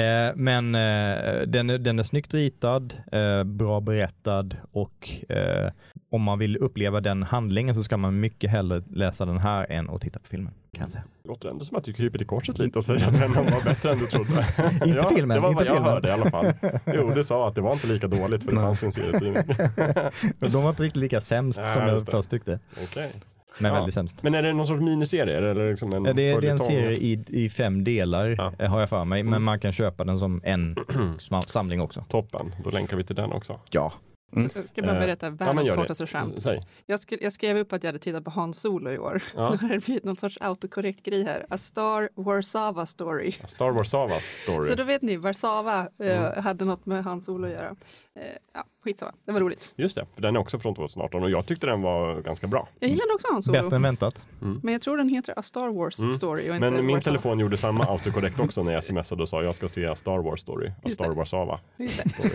Eh, men eh, den, är- den är snyggt ritad, eh, bra berättad och eh, om man vill uppleva den handlingen så ska man mycket hellre läsa den här än att titta på filmen. Kan jag säga. Det låter ändå som att du kryper till korset lite och säger att Venom var bättre än du trodde. Inte filmen, Det var inte vad jag filmen. hörde i alla fall. Jo, du sa att det var inte lika dåligt för det fanns en serietidning. De var inte riktigt lika sämst som jag först tyckte, Okej. Men Ja. väldigt sämst. Men är det någon sorts miniserie? Eller liksom en Ja, det, är, det är en serie i, i fem delar Ja. eh, har jag för mig, men Mm. man kan köpa den som en samling också. Toppen, då länkar vi till den också. Ja. Jag ska bara Eh, berätta Ja, men världens gör kortaste skämt. Jag, skrev, jag skrev upp att jag hade tittat på Hans Solo i år. Ja. Nu har det blivit någon sorts autokorrekt grej här. A Star Warszawa Story. Star Wars Savas story. Så då vet ni, Warszawa eh, Mm. hade något med Hans Solo att göra. Eh, ja, skitsamma, det var roligt. Just det, för den är också från 2018 och jag tyckte den var ganska bra. Jag gillade också Hans Solo. Bättre än väntat. Men jag tror den heter A Star Wars Mm. Story och inte Men min Warszawa. telefon gjorde samma autocorrect också när jag smsade och sa jag ska se Star Wars story. Och Just Star det. Wars Sava. Just det.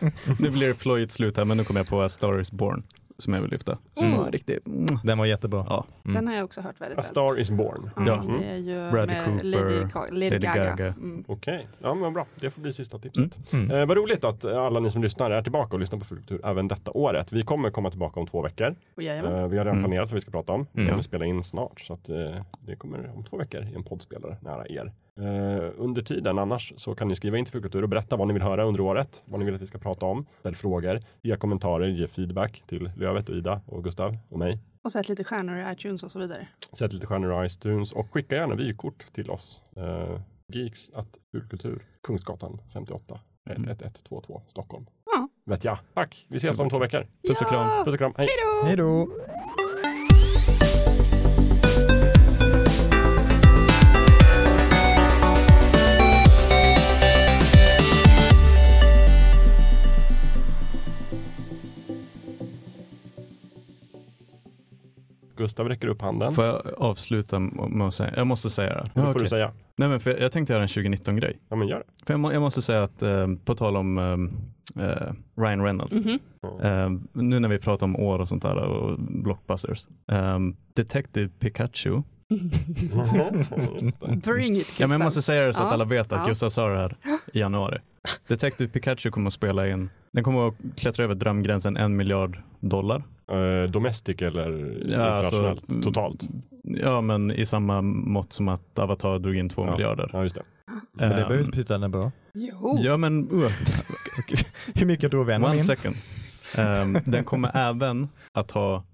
Nu blir det plojigt slut här, men nu kommer jag på A Star is Born som jag vill lyfta. Som Mm. var riktigt... Mm. Den var jättebra. Ja. Mm. Den har jag också hört väldigt A väl. Star is born. Ja. Det är ju Bradley med Cooper, Lady, Lady, Lady Gaga. Gaga. Mm. Okej, ja men bra. Det får bli sista tipset. Mm. Eh, vad roligt att alla ni som lyssnar är tillbaka och lyssnar på Fulkultur även detta året. Vi kommer komma tillbaka om två veckor. Jajamän. Eh, vi har redan Mm. planerat vad vi ska prata om. Vi Mm. kommer spela in snart så att eh, det kommer om två veckor i en poddspelare nära er. Eh, under tiden annars så kan ni skriva in till Fulkultur och berätta vad ni vill höra under året, vad ni vill att vi ska prata om, ställ frågor, ge kommentarer, ge feedback till Lövet och Ida och Gustav och mig. Och sätt lite stjärnor i iTunes och så vidare. Sätt lite stjärnor i iTunes och skicka gärna vykort till oss. Uh, geeks att Fulkultur, Kungsgatan 58 11122 Stockholm. Ja. Vet jag. Tack, vi ses om två veckor. Puss och kram. Puss och kram, hej! Hej då! Gustav räcker upp handen. Får jag avsluta med att säga, jag måste säga det. Får Ja, du okej. säga. Nej, men för jag, jag tänkte göra en 2019-grej. Ja men gör det. För jag, må, jag måste säga att, eh, på tal om eh, eh, Ryan Reynolds, Mhm. eh, nu när vi pratar om år och sånt där och blockbusters. Eh, Detective Pikachu. Bring it, Ja, men jag måste säga det så att Ja, alla vet att ja. Gustav sa det här i januari. Detective Pikachu kommer att spela in, den kommer att klättra över drömgränsen en miljard dollar. Eh, domestic eller Ja, internationellt? alltså, Totalt? Ja, men i samma mått som att Avatar drog in två Ja. miljarder. Ja, just det. Men det behöver inte betyda att den är bra. Jo. Ja, men uh, Hur mycket drog One in? second. Ehm, den kommer även att ha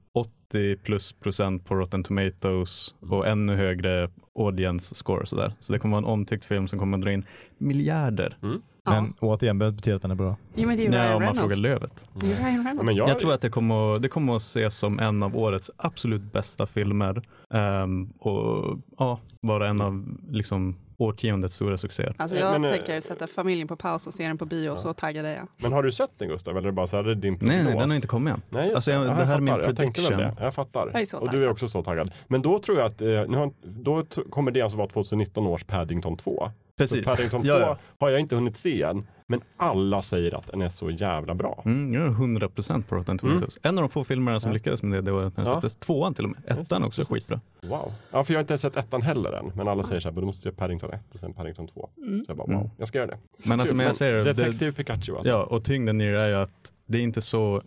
80 plus procent på Rotten Tomatoes och ännu högre audience score och sådär. Så det kommer vara en omtyckt film som kommer att dra in miljarder. Mm. Ja. Men återigen behöver det betyda att den är bra. Jo, men det är ju Ja, Ryan om man frågar Lövet. Ryan Ja, men jag, Jag tror att det kommer, att, det kommer att ses som en av årets absolut bästa filmer ehm, och ja, vara en av liksom, årtiondets stora succéer. Alltså jag men, eh, tänker sätta familjen på paus och se den på bio och så taggad är jag. Men har du sett den Gustav? Eller är det bara så här, det är din Nej, nej, den har inte kommit än. Nej, Alltså, jag- Ja, det här är min fattar. Jag tänkte väl prediction. det. Jag fattar. Jag är så och du är också så taggad. Men då tror jag att eh, har, då kommer det alltså vara 2019 års Paddington 2. Precis. Så Paddington 2 Ja, ja. har jag inte hunnit se än. Men alla säger att den är så jävla bra. Mm, jag är 100% på Rotten Tomatoes. En av de få filmerna som Ja. lyckades med det, det året när den Ja. släpptes. Tvåan till och med. Ettan också skitbra. Wow. Ja, för jag har inte ens sett ettan heller än. Men alla säger så här, du måste se Paddington 1 och sen Paddington 2. Mm. Så jag bara, Mm. wow, jag ska göra det. Men alltså, men jag säger det, Detective Pikachu alltså. Ja, och tyngden i det är ju att det är inte så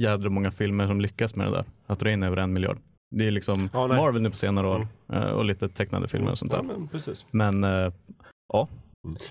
jädra många filmer som lyckas med det där. Att dra in över en miljard. Det är liksom Ja, nej. Marvel nu på senare år eh, och lite tecknade filmer och sånt Ja, där. men precis. Men eh,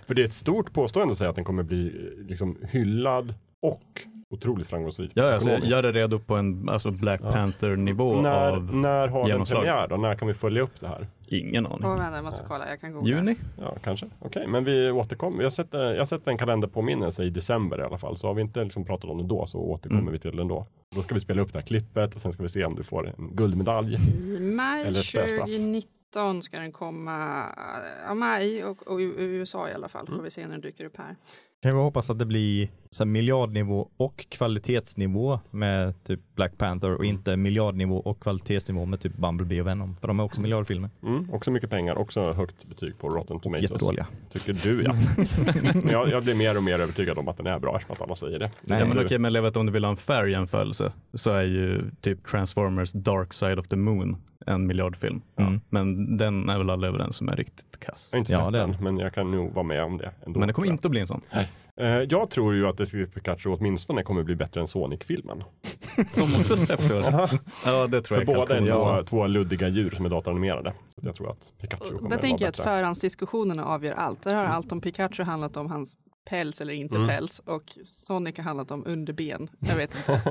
För det är ett stort påstående att säga att den kommer bli liksom hyllad och otroligt framgångsrik. ja, alltså, ekonomiskt. gör det redo på en alltså Black Ja. Panther-nivå när, av när har den genomslag. premiär då? När kan vi följa upp det här? ingen aning. vänta, jag måste kolla. Jag kan googla. Juni? Ja, kanske. Okej, men vi återkommer. Jag sätter, jag sätter en kalenderpåminnelse i december i alla fall. Så har vi inte liksom pratat om det då så återkommer Mm. vi till den då. Då ska vi spela upp det här klippet och sen ska vi se om du får en guldmedalj. I maj Eller spöstraff. 2019 ska den komma. Ja, maj och, och USA i alla fall. Mm. Får vi se när den dyker upp här. Kan vi hoppas att det blir så här miljardnivå och kvalitetsnivå med typ Black Panther och inte miljardnivå och kvalitetsnivå med typ Bumblebee och Venom. För de är också miljardfilmer. Mm, också mycket pengar, också högt betyg på Rotten Tomatoes. Jättedåliga. Tycker du ja. Men jag, jag blir mer och mer övertygad om att den är bra eftersom att alla säger det. Nej, ja, men okej, men jag vet om du vill ha en fair jämförelse så är ju typ Transformers Dark Side of the Moon en miljardfilm. Mm. Men den är väl alla överens om är riktigt kass. Jag har inte Ja, sett den, den. men jag kan nog vara med om det. Ändå, Men det kommer inte att bli en sån. Eh, jag tror ju att Detective Pikachu åtminstone kommer bli bättre än Sonic-filmen. Som också släpps i år. Ja, det tror För jag. båda är två, två luddiga djur som är datoranimerade. Så jag tror att Pikachu kommer Där tänker jag att förhandsdiskussionerna avgör allt. Där har allt om Pikachu handlat om hans päls eller inte Mm. päls och Sonic har handlat om underben. Jag vet inte.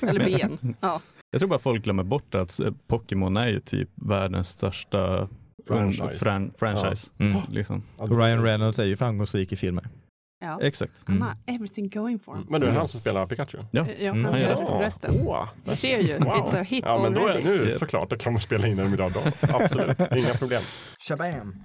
eller ben. Ja. Jag tror bara folk glömmer bort att eh, Pokémon är ju typ världens största Franchise. fran- franchise. Mm. Liksom. Ja, Ryan Reynolds är ju framgångsrik i filmer. Ja. Exakt. Han Mm. har everything going for him. Men du, är det han som spelar Pikachu? Ja. Ja, Mm, han han gör resten. Åh, Du ser ju, Wow. it's a hit Ja, men då är, already. nu Yep. såklart, då kan man spela in en miljard då. Absolut, inga problem. Shabam!